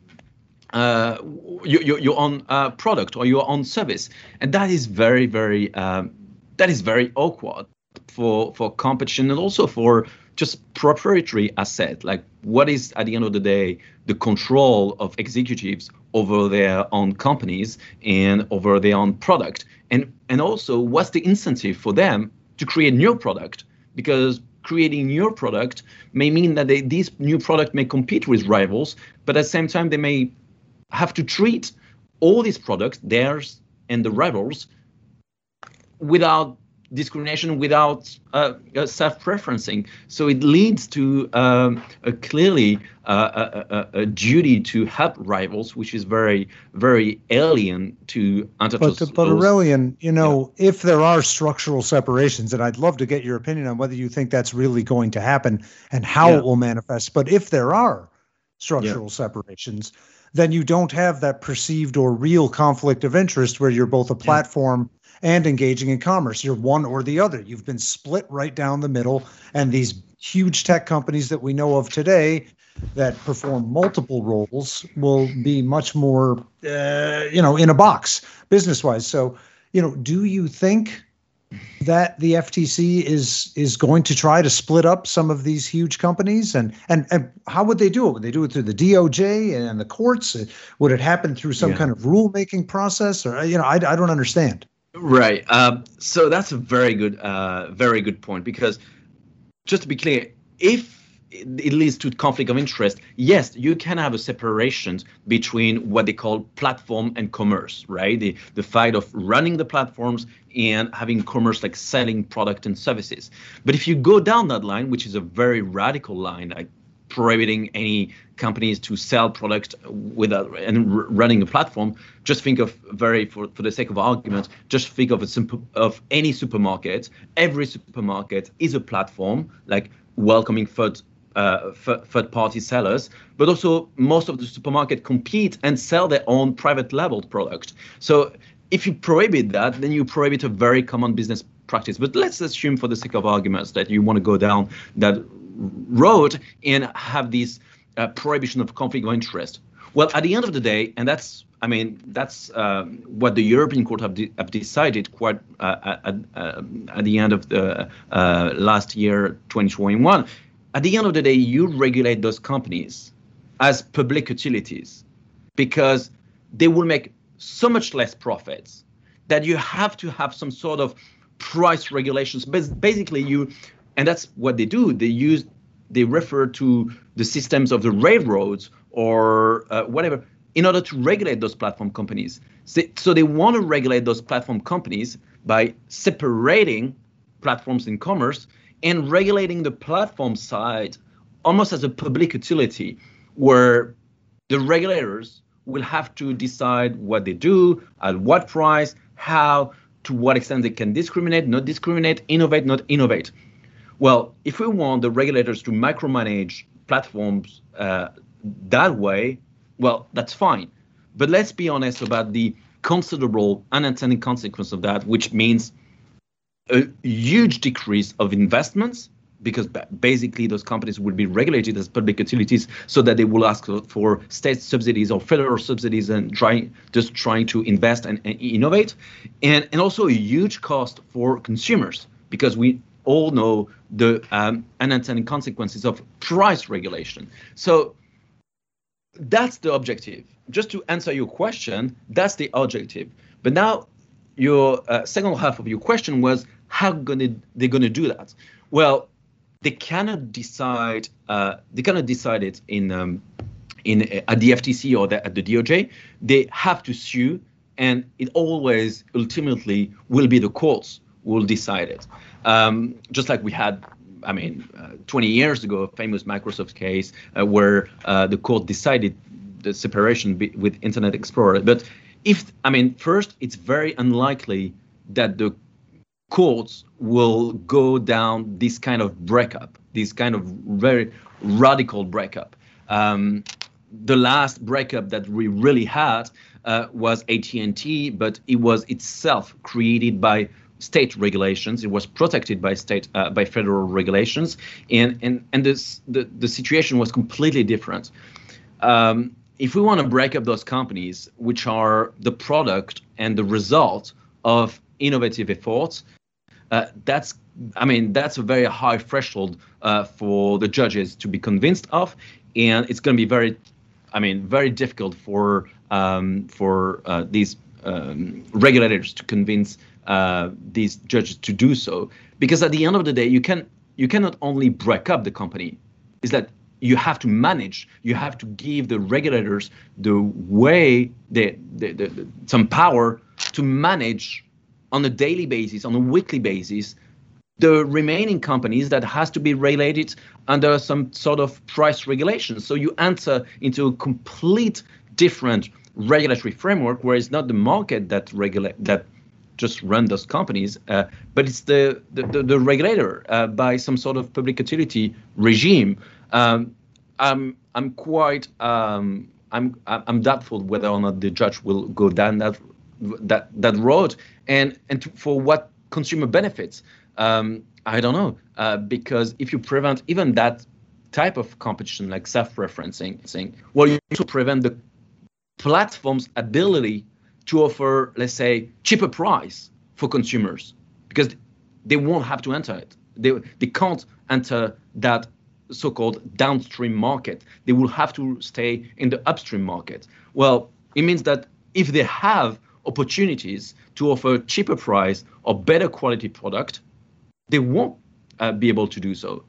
uh, your, your own uh, product or your own service, and that is very very um, that is very awkward for for competition and also for just proprietary asset. Like what is at the end of the day the control of executives over their own companies and over their own product, and and also what's the incentive for them to create new product because creating new product may mean that they, these new product may compete with rivals, but at the same time they may have to treat all these products, theirs and the rivals, without discrimination without uh, uh, self-preferencing. So it leads to um, a clearly uh, a, a, a, duty to help rivals, which is very, very alien to antitrust. But, but Aurélien, you know, yeah. if there are structural separations, and I'd love to get your opinion on whether you think that's really going to happen and how yeah. it will manifest. But if there are structural yeah. separations, then you don't have that perceived or real conflict of interest where you're both a platform and engaging in commerce. You're one or the other. You've been split right down the middle. And these huge tech companies that we know of today that perform multiple roles will be much more, uh, you know, in a box business wise. So, you know, do you think that the FTC is is going to try to split up some of these huge companies and and and how would they do it? Would they do it through the DOJ and the courts? Would it happen through some yeah. kind of rulemaking process? Or you know, I, I don't understand. Right. Um, so that's a very good, uh, very good point because just to be clear, if it leads to conflict of interest, yes, you can have a separation between what they call platform and commerce, right? The the fact of running the platforms and having commerce like selling product and services. But if you go down that line, which is a very radical line, I prohibiting any companies to sell products without and r- running a platform. Just think of very for, for the sake of argument, just think of a simple of any supermarket. Every supermarket is a platform, like welcoming third uh, third party sellers, but also most of the supermarket compete and sell their own private labeled product. So if you prohibit that, then you prohibit a very common business practice. But let's assume, for the sake of arguments, that you want to go down that road and have this uh, prohibition of conflict of interest. Well, at the end of the day, and that's I mean, that's um, what the European Court have, de- have decided quite uh, at, uh, at, the end of the uh, last year, 2021. At the end of the day, you regulate those companies as public utilities because they will make so much less profits that you have to have some sort of price regulations. But basically, you and that's what they do. They use they refer to the systems of the railroads or uh, whatever in order to regulate those platform companies. So, so they want to regulate those platform companies by separating platforms in commerce and regulating the platform side almost as a public utility where the regulators will have to decide what they do, at what price, how, to what extent they can discriminate, not discriminate, innovate, not innovate. Well, if we want the regulators to micromanage platforms uh, that way, well, that's fine. But let's be honest about the considerable unintended consequence of that, which means a huge decrease of investments because basically those companies will be regulated as public utilities so that they will ask for state subsidies or federal subsidies and trying just trying to invest and, and innovate and and also a huge cost for consumers because we all know the um, unintended consequences of price regulation. So that's the objective. Just to answer your question, that's the objective. But now, your uh, second half of your question was how gonna they're gonna do that? Well, they cannot decide. Uh, they cannot decide it in um, in uh, at the FTC or the, at the DOJ. They have to sue, and it always ultimately will be the courts will decide it. Um, just like we had, I mean, uh, 20 years ago, a famous Microsoft case uh, where uh, the court decided the separation be- with Internet Explorer. But if, I mean, first, it's very unlikely that the courts will go down this kind of breakup, this kind of very radical breakup. Um, the last breakup that we really had uh, was AT&T, but it was itself created by state regulations. It was protected by state uh, by federal regulations, and and and this the the situation was completely different. Um, if we want to break up those companies, which are the product and the result of innovative efforts, uh, that's I mean that's a very high threshold uh, for the judges to be convinced of, and it's going to be very, I mean, very difficult for um, for uh, these um, regulators to convince uh, these judges to do so. Because at the end of the day you can you cannot only break up the company, is that you have to manage, you have to give the regulators the way, the, the, the, the some power to manage on a daily basis, on a weekly basis, the remaining companies that has to be regulated under some sort of price regulation. So you enter into a complete different regulatory framework where it's not the market that regulate that just run those companies, uh, but it's the the, the, the regulator uh, by some sort of public utility regime. Um, I'm I'm quite um, I'm I'm doubtful whether or not the judge will go down that that that road and and to, for what consumer benefits. Um, I don't know uh, because if you prevent even that type of competition like self-preferencing, well you to prevent the platform's ability to offer, let's say, cheaper price for consumers because they won't have to enter it. They, they can't enter that so-called downstream market. They will have to stay in the upstream market. Well, it means that if they have opportunities to offer a cheaper price or better quality product, they won't uh, be able to do so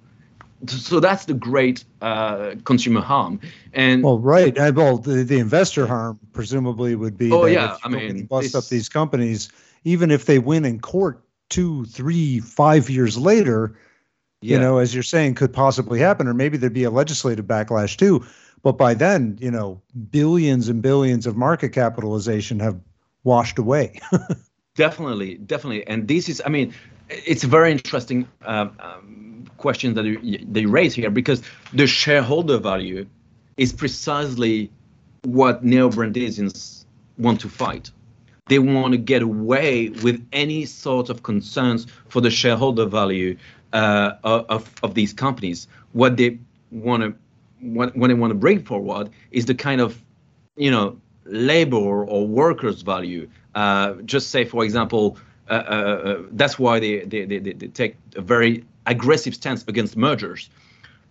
so that's the great uh, consumer harm. And well, right. Well, the, the investor harm presumably would be. Oh yeah, I mean, bust up these companies, even if they win in court two, three, five years later. Yeah. You know, as you're saying, could possibly happen, or maybe there'd be a legislative backlash too. But by then, you know, billions and billions of market capitalization have washed away. definitely, definitely, and this is, I mean, it's a very interesting. Um, um, questions that they raise here because the shareholder value is precisely what neo-Brandeisians want to fight. They want to get away with any sort of concerns for the shareholder value uh, of, of these companies. What they want to what, what they want to bring forward is the kind of you know labor or workers value. Uh, just say, for example, uh, uh, uh that's why they, they, they, they take a very aggressive stance against mergers.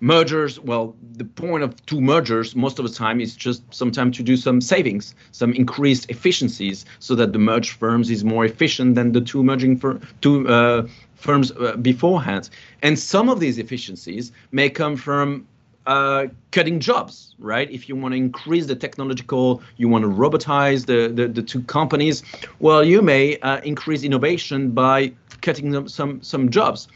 Mergers, well, the point of two mergers most of the time is just sometimes to do some savings, some increased efficiencies, so that the merged firms is more efficient than the two merging fir- two uh, firms uh, beforehand. And some of these efficiencies may come from uh, cutting jobs, right? If you want to increase the technological, you want to robotize the, the, the two companies, well, you may uh, increase innovation by cutting some, some jobs.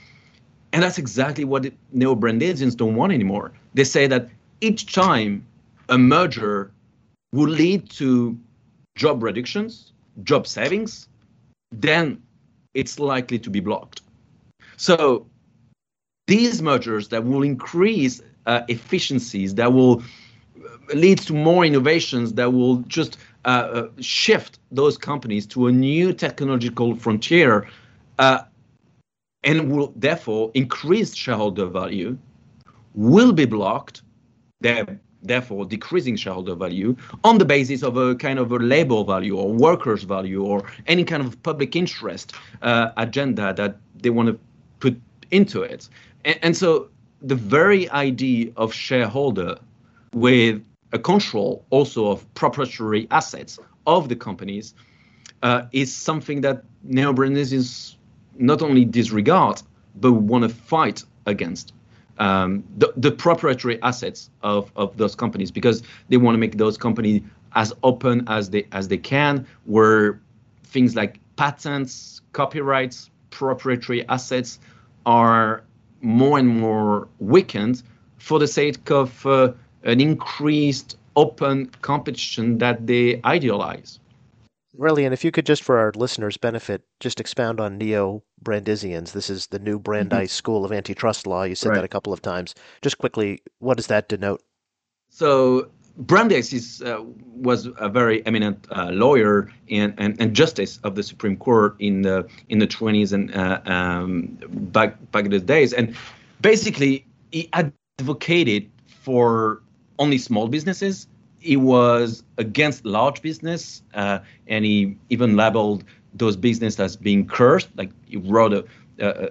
And that's exactly what neo-Brandeisians don't want anymore. They say that each time a merger will lead to job reductions, job savings, then it's likely to be blocked. So these mergers that will increase uh, efficiencies, that will lead to more innovations, that will just uh, uh, shift those companies to a new technological frontier, uh, and will therefore increase shareholder value will be blocked, therefore decreasing shareholder value on the basis of a kind of a labor value or workers value or any kind of public interest uh, agenda that they want to put into it. And, and so the very idea of shareholder with a control also of proprietary assets of the companies uh, is something that neo is not only disregard but want to fight against um, the, the proprietary assets of, of those companies because they want to make those companies as open as they as they can where things like patents copyrights proprietary assets are more and more weakened for the sake of uh, an increased open competition that they idealize Really, and if you could just for our listeners' benefit, just expound on neo Brandeisians. This is the new Brandeis mm-hmm. School of Antitrust Law. You said right. that a couple of times. Just quickly, what does that denote? So Brandeis is, uh, was a very eminent uh, lawyer and, and, and, justice of the Supreme Court in the in the 20s and uh, um, back back in the days, and basically he advocated for only small businesses he was against large business, uh, and he even labeled those businesses as being cursed. Like he wrote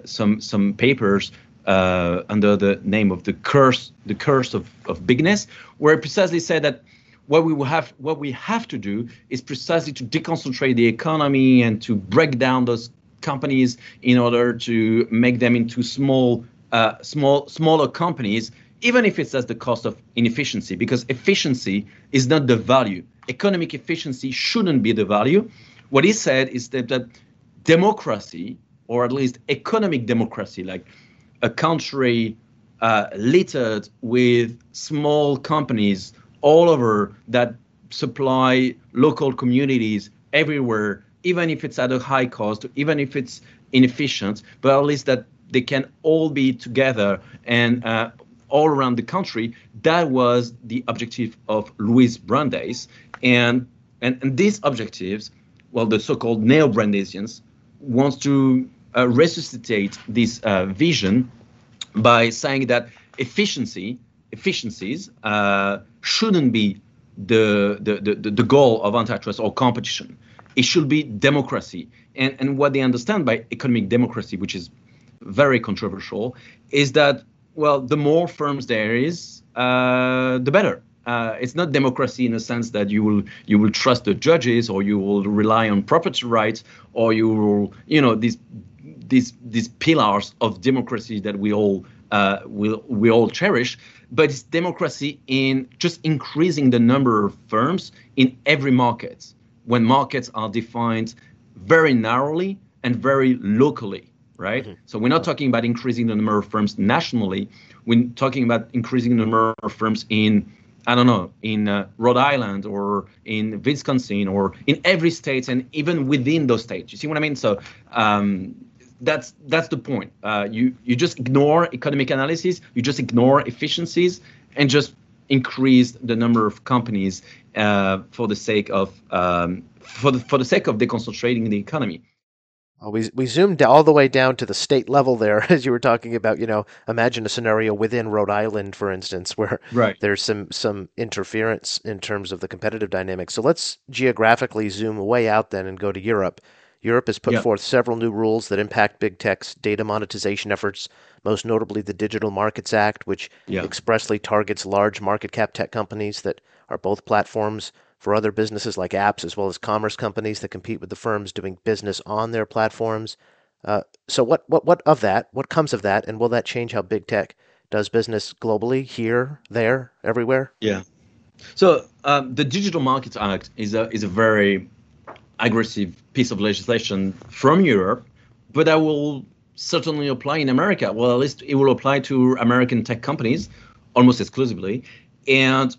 some some papers uh, under the name of the curse, the curse of, of bigness, where he precisely said that what we have what we have to do is precisely to deconcentrate the economy and to break down those companies in order to make them into small uh, small smaller companies, even if it's at the cost of inefficiency, because efficiency is not the value. Economic efficiency shouldn't be the value. What he said is that, that democracy, or at least economic democracy, like a country uh, littered with small companies all over that supply local communities everywhere, even if it's at a high cost, even if it's inefficient, but at least that they can all be together and uh, all around the country. That was the objective of Louis Brandeis. And, and, and these objectives, well, the so-called neo-Brandeisians, wants to uh, resuscitate this uh, vision by saying that efficiency efficiencies uh, shouldn't be the, the, the, the goal of antitrust or competition. It should be democracy. And, and what they understand by economic democracy, which is very controversial, is that, well, the more firms there is, uh, the better. Uh, it's not democracy in the sense that you will you will trust the judges or you will rely on property rights or you will you know these these these pillars of democracy that we all uh, we we all cherish but it's democracy in just increasing the number of firms in every market when markets are defined very narrowly and very locally right mm-hmm. so we're not talking about increasing the number of firms nationally we're talking about increasing the number of firms in I don't know, in uh, Rhode Island or in Wisconsin or in every state and even within those states. You see what I mean? So um, that's that's the point. Uh, you you just ignore economic analysis, you just ignore efficiencies, and just increase the number of companies uh, for the sake of um, for the for the sake of deconcentrating the economy. Well, we we zoomed all the way down to the state level there, as you were talking about. You know, imagine a scenario within Rhode Island, for instance, where right. there's some some interference in terms of the competitive dynamics. So let's geographically zoom way out then and go to Europe. Europe has put yep. forth several new rules that impact big tech's data monetization efforts, most notably the Digital Markets Act, which yep. expressly targets large market cap tech companies that are both platforms for other businesses like apps, as well as commerce companies that compete with the firms doing business on their platforms. Uh, so, what, what, what of that? What comes of that? And will that change how big tech does business globally, here, there, everywhere? Yeah. So, um, the Digital Markets Act is a, is a very aggressive piece of legislation from Europe, but that will certainly apply in America. Well, at least it will apply to American tech companies almost exclusively. And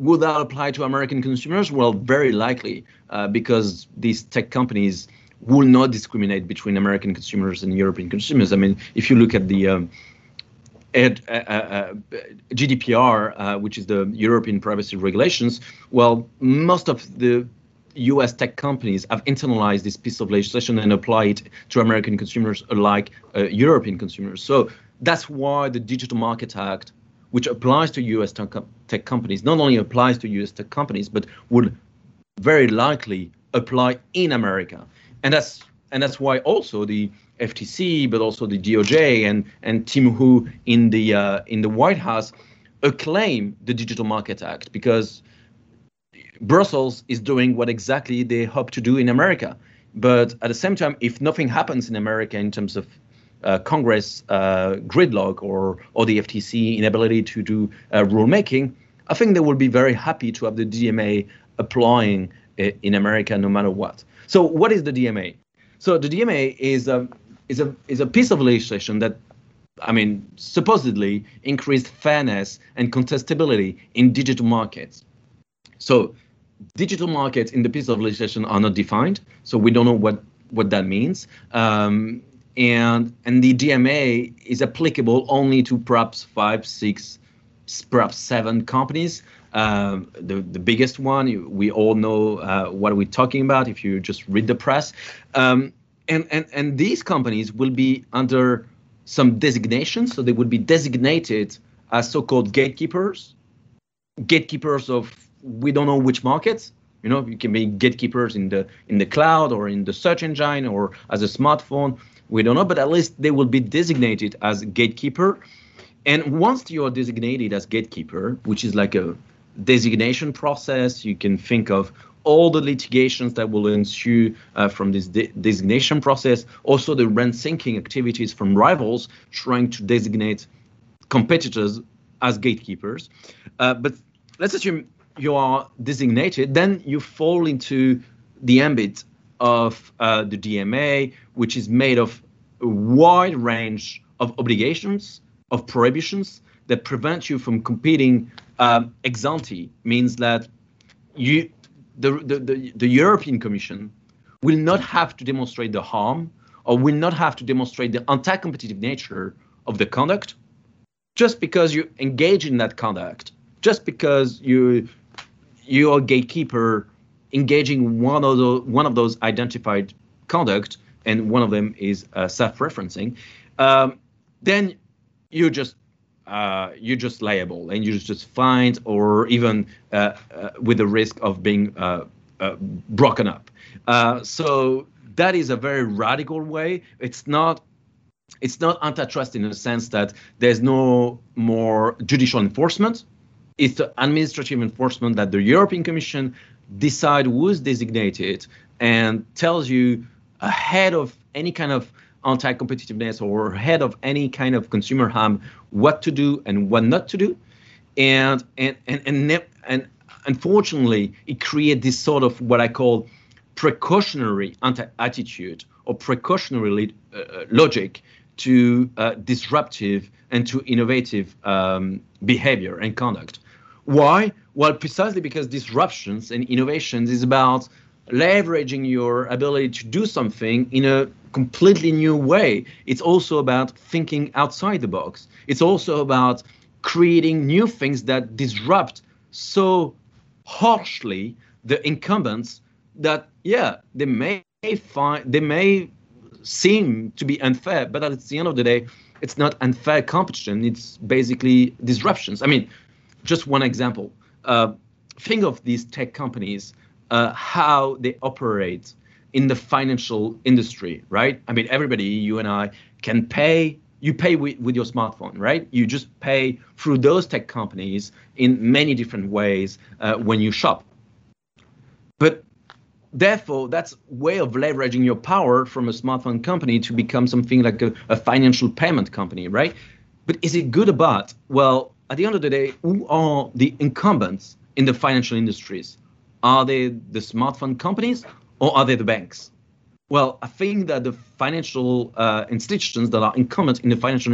would that apply to American consumers? Well, very likely, uh, because these tech companies will not discriminate between American consumers and European consumers. I mean, if you look at the um, Ed, uh, uh, GDPR, uh, which is the European privacy regulations, well, most of the US tech companies have internalized this piece of legislation and apply it to American consumers like uh, European consumers. So that's why the Digital Market Act, which applies to US tech, tech companies, not only applies to US tech companies, but would very likely apply in America. And that's and that's why also the FTC, but also the DOJ and and Tim Wu in the uh, in the White House acclaim the Digital Market Act because Brussels is doing what exactly they hope to do in America. But at the same time, if nothing happens in America in terms of uh, Congress uh, gridlock or or the FTC inability to do uh, rulemaking, I think they will be very happy to have the DMA applying uh, in America no matter what. So what is the DMA? So the DMA is a is a is a piece of legislation that I mean supposedly increased fairness and contestability in digital markets. So digital markets in the piece of legislation are not defined, so we don't know what what that means. Um, and and the DMA is applicable only to perhaps five, six, perhaps seven companies. Um, the the biggest one, we all know uh, what we're talking about if you just read the press. Um, and and and these companies will be under some designations, so they would be designated as so-called gatekeepers, gatekeepers of we don't know which markets. You know, you can be gatekeepers in the in the cloud or in the search engine or as a smartphone. We don't know, but at least they will be designated as gatekeeper. And once you are designated as gatekeeper, which is like a designation process. You can think of all the litigations that will ensue uh, from this de- designation process, also the rent seeking activities from rivals trying to designate competitors as gatekeepers. Uh, but let's assume you are designated, then you fall into the ambit of uh, the DMA, which is made of a wide range of obligations, of prohibitions that prevent you from competing um, ex ante, means that you the, the, the, the European Commission will not have to demonstrate the harm or will not have to demonstrate the anti-competitive nature of the conduct. Just because you engage in that conduct, just because you you're a gatekeeper engaging one of the one of those identified conduct, and one of them is uh, self-preferencing, um, then you just uh, you're just liable and you're just fined or even uh, uh, with the risk of being uh, uh, broken up. So that is a very radical way. It's not it's not antitrust in the sense that there's no more judicial enforcement. It's the administrative enforcement that the European Commission decide who's designated and tells you ahead of any kind of anti-competitiveness or ahead of any kind of consumer harm what to do and what not to do. And and and and, and unfortunately it creates this sort of what i call precautionary anti-attitude or precautionary uh, uh, logic to uh, disruptive and to innovative um, behavior and conduct why well precisely because disruptions and innovations is about leveraging your ability to do something in a completely new way. It's also about thinking outside the box. It's also about creating new things that disrupt so harshly the incumbents that yeah they may find they may seem to be unfair but at the end of the day it's not unfair competition it's basically disruptions i mean just one example uh, think of these tech companies uh, how they operate in the financial industry, right? I mean, everybody, you and I, can pay. You pay with, with your smartphone, right? You just pay through those tech companies in many different ways uh, when you shop. But therefore, that's way of leveraging your power from a smartphone company to become something like a, a financial payment company, right? But is it good or bad? Well, at the end of the day, who are the incumbents in the financial industries? Are they the smartphone companies or are they the banks? Well, I think that the financial uh, institutions that are incumbent in the financial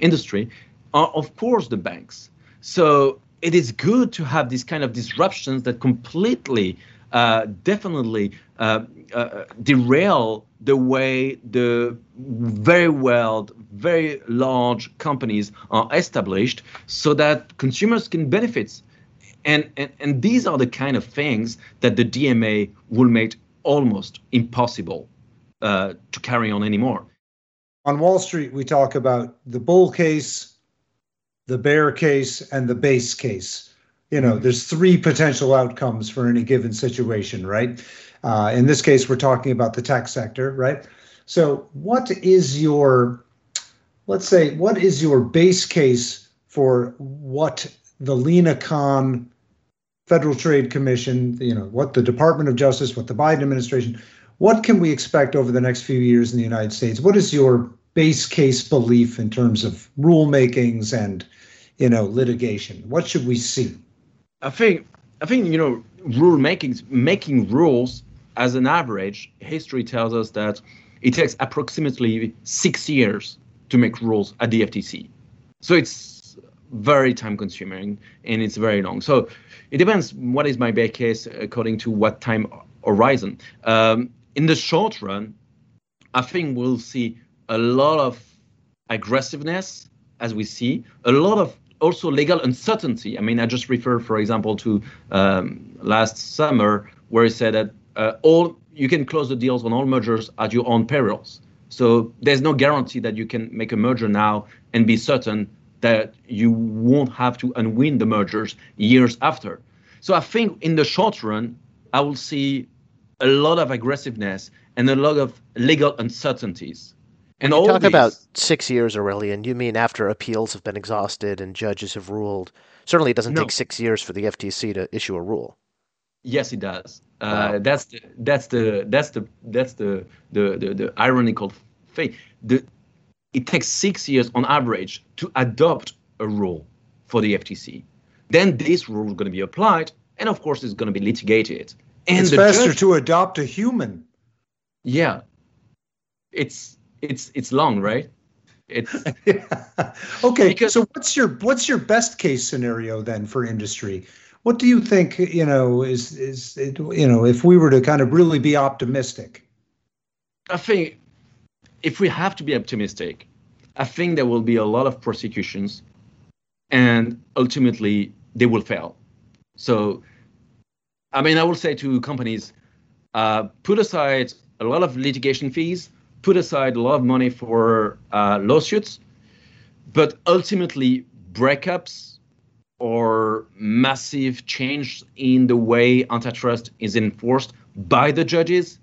industry are, of course, the banks. So it is good to have these kind of disruptions that completely, uh, definitely derail the way the very well, very large companies are established so that consumers can benefit and, and, and these are the kind of things that the DMA will make almost impossible uh, to carry on anymore. On Wall Street, we talk about the bull case, the bear case, and the base case. You know, there's three potential outcomes for any given situation, right? Uh, in this case, we're talking about the tech sector, right? So, what is your, let's say, what is your base case for what the Lina Khan Federal Trade Commission, you know, what the Department of Justice, what the Biden administration, what can we expect over the next few years in the United States? What is your base case belief in terms of rulemakings and, you know, litigation? What should we see? I think I think you know rulemaking making rules as an average history tells us that it takes approximately six years to make rules at the FTC. So it's very time consuming and it's very long. So it depends what is my base case according to what time horizon. Um, in the short run, I think we'll see a lot of aggressiveness as we see, a lot of also legal uncertainty. I mean, I just refer, for example, to um, last summer where it said that Uh, all you can close the deals on all mergers at your own perils. So there's no guarantee that you can make a merger now and be certain that you won't have to unwind the mergers years after. So I think in the short run, I will see a lot of aggressiveness and a lot of legal uncertainties. And when you talk these, about six years, Aurélien, you mean after appeals have been exhausted and judges have ruled? Certainly, it doesn't No. take six years for the FTC to issue a rule. Yes, it does. Uh, Wow. That's the that's the that's the that's the the the, the ironical thing. The it takes six years on average to adopt a rule for the FTC. Then this rule is going to be applied, and of course, it's going to be litigated. And it's faster judge- to adopt a human. yeah, it's it's it's long, right? It's okay, Because- so what's your what's your best case scenario then for industry? What do you think, you know, is is it, you know, if we were to kind of really be optimistic? I think if we have to be optimistic, I think there will be a lot of prosecutions and ultimately they will fail. So, I mean, I will say to companies uh, put aside a lot of litigation fees, put aside a lot of money for uh, lawsuits, but ultimately breakups or massive change in the way antitrust is enforced by the judges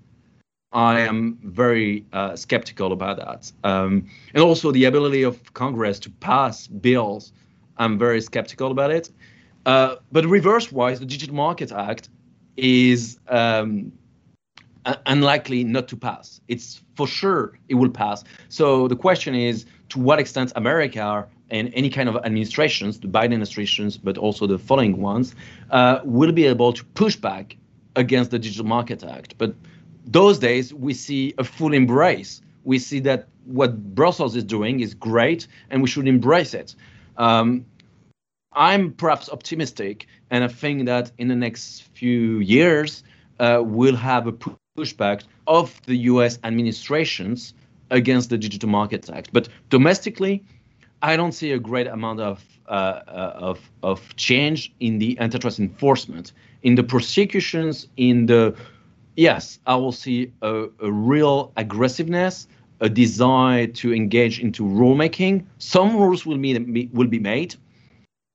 I am very uh, skeptical about that. Um, and also the ability of Congress to pass bills, I'm very skeptical about it. Uh, but reverse wise, the Digital Market Act is um, unlikely not to pass. It's for sure it will pass. So the question is to what extent America and any kind of administrations, the Biden administrations, but also the following ones, uh, will be able to push back against the Digital Market Act. But those days we see a full embrace. We see that what Brussels is doing is great, and we should embrace it. Um, I'm perhaps optimistic, and I think that in the next few years uh, we'll have a pushback of the U.S. administrations against the Digital Markets Act. But domestically, I don't see a great amount of uh, uh, of of change in the antitrust enforcement, in the prosecutions, in the yes, I will see a, a real aggressiveness, a desire to engage into rulemaking. Some rules will be will be made,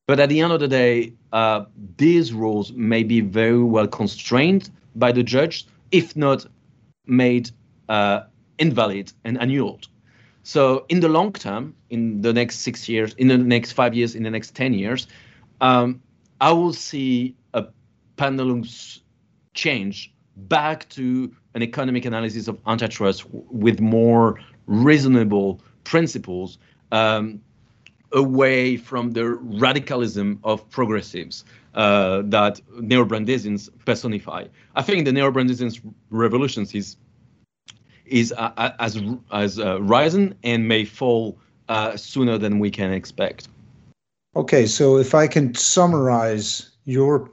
but at the end of the day, uh, these rules may be very well constrained by the judge, if not made uh, invalid and annulled. So in the long term, in the next six years, in the next five years, in the next ten years, um, I will see a pendulum change back to an economic analysis of antitrust with more reasonable principles, um, away from the radicalism of progressives uh, that neo-Brandeisians personify. I think the neo-Brandeisians revolutions is is uh, uh, as as uh, risen and may fall uh, sooner than we can expect. Okay, so if I can summarize your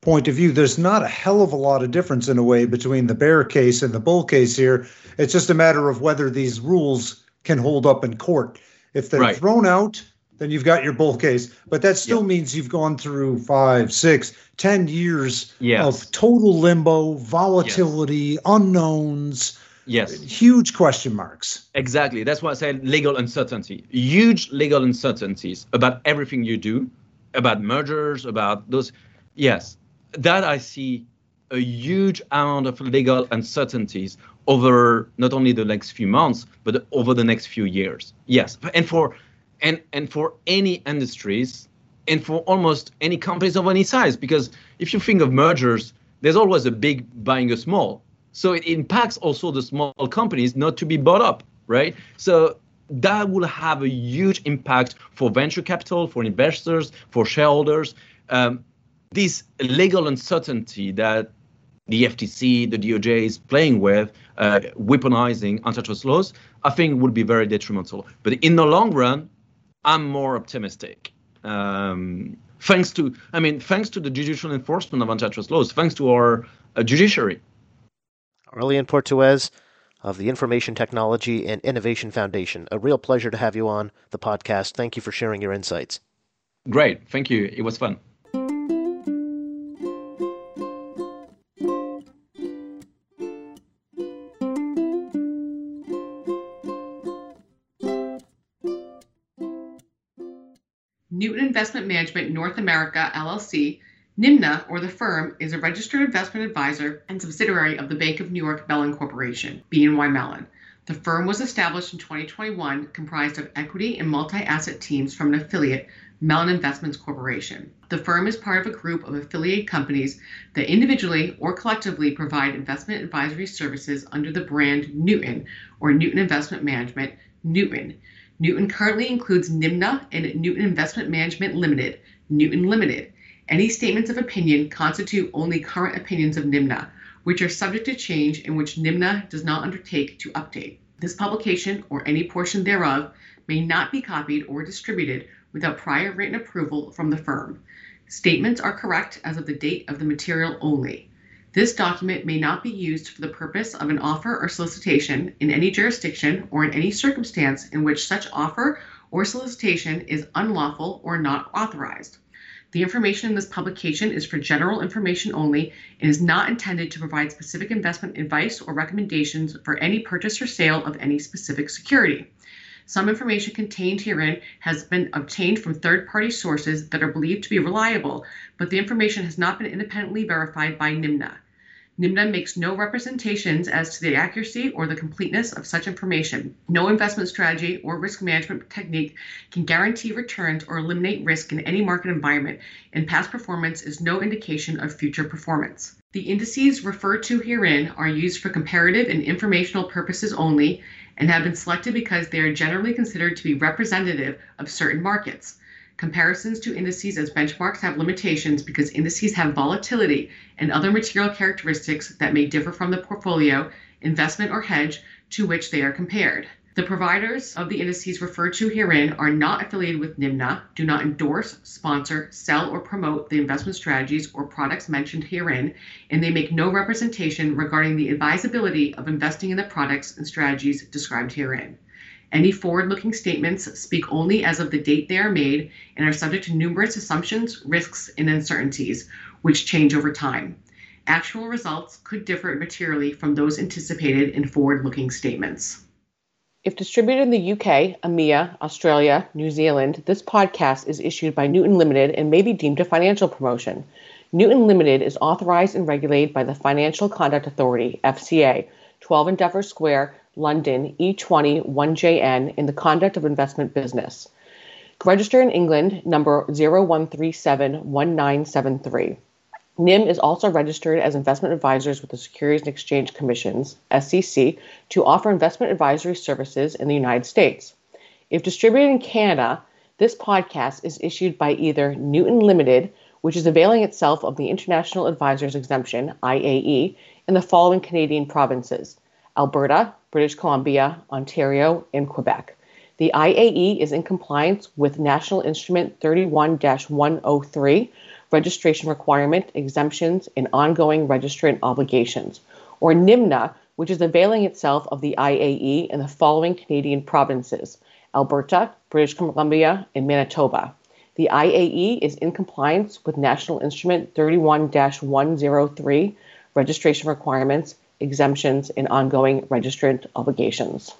point of view, there's not a hell of a lot of difference in a way between the bear case and the bull case here. It's just a matter of whether these rules can hold up in court. If they're Right. thrown out, then you've got your bull case. But that still Yeah. means you've gone through five, six, ten years Yes. of total limbo, volatility, unknowns, Yes. huge question marks. Exactly. That's why I said legal uncertainty. Huge legal uncertainties about everything you do, about mergers, about those. Yes, that I see a huge amount of legal uncertainties over not only the next few months, but over the next few years. Yes, and for and and for any industries and for almost any companies of any size, because if you think of mergers, there's always a big buying a small. So it impacts also the small companies not to be bought up, right? So that will have a huge impact for venture capital, for investors, for shareholders. Um, this legal uncertainty that the FTC, the DOJ is playing with, uh, weaponizing antitrust laws, I think would be very detrimental. But in the long run, I'm more optimistic. Um, thanks to, I mean, thanks to the judicial enforcement of antitrust laws, thanks to our uh, judiciary. Aurelien Portuese of the Information Technology and Innovation Foundation. A real pleasure to have you on the podcast. Thank you for sharing your insights. Great, thank you. It was fun. Newton Investment Management North America LLC, NIMNA, or the firm, is a registered investment advisor and subsidiary of the Bank of New York Mellon Corporation, BNY Mellon. The firm was established in 2021, comprised of equity and multi asset teams from an affiliate, Mellon Investments Corporation. The firm is part of a group of affiliate companies that individually or collectively provide investment advisory services under the brand Newton or Newton Investment Management, Newton. Newton currently includes NIMNA and Newton Investment Management Limited, Newton Limited. Any statements of opinion constitute only current opinions of NIMNA, which are subject to change and which NIMNA does not undertake to update. This publication or any portion thereof may not be copied or distributed without prior written approval from the firm. Statements are correct as of the date of the material only. This document may not be used for the purpose of an offer or solicitation in any jurisdiction or in any circumstance in which such offer or solicitation is unlawful or not authorized. The information in this publication is for general information only and is not intended to provide specific investment advice or recommendations for any purchase or sale of any specific security. Some information contained herein has been obtained from third party sources that are believed to be reliable, but the information has not been independently verified by NIMNA. NIMNA makes no representations as to the accuracy or the completeness of such information. No investment strategy or risk management technique can guarantee returns or eliminate risk in any market environment, and past performance is no indication of future performance. The indices referred to herein are used for comparative and informational purposes only and have been selected because they are generally considered to be representative of certain markets. Comparisons to indices as benchmarks have limitations because indices have volatility and other material characteristics that may differ from the portfolio, investment, or hedge to which they are compared. The providers of the indices referred to herein are not affiliated with NIMNA, do not endorse, sponsor, sell, or promote the investment strategies or products mentioned herein, and they make no representation regarding the advisability of investing in the products and strategies described herein. Any forward looking statements speak only as of the date they are made and are subject to numerous assumptions, risks, and uncertainties, which change over time. Actual results could differ materially from those anticipated in forward looking statements. If distributed in the UK, EMEA, Australia, New Zealand, this podcast is issued by Newton Limited and may be deemed a financial promotion. Newton Limited is authorized and regulated by the Financial Conduct Authority, FCA, 12 Endeavour Square, London, E20 1JN, in the conduct of investment business. Register in England, number 01371973. NIM is also registered as investment advisors with the Securities and Exchange Commission's SEC to offer investment advisory services in the United States. If distributed in Canada, this podcast is issued by either Newton Limited, which is availing itself of the International Advisors Exemption (IAE) in the following Canadian provinces: Alberta, British Columbia, Ontario, and Quebec. The IAE is in compliance with National Instrument 31 103 registration requirement, exemptions, and ongoing registrant obligations, or NIMNA, which is availing itself of the IAE in the following Canadian provinces Alberta, British Columbia, and Manitoba. The IAE is in compliance with National Instrument 31 103 registration requirements, exemptions, and ongoing registrant obligations.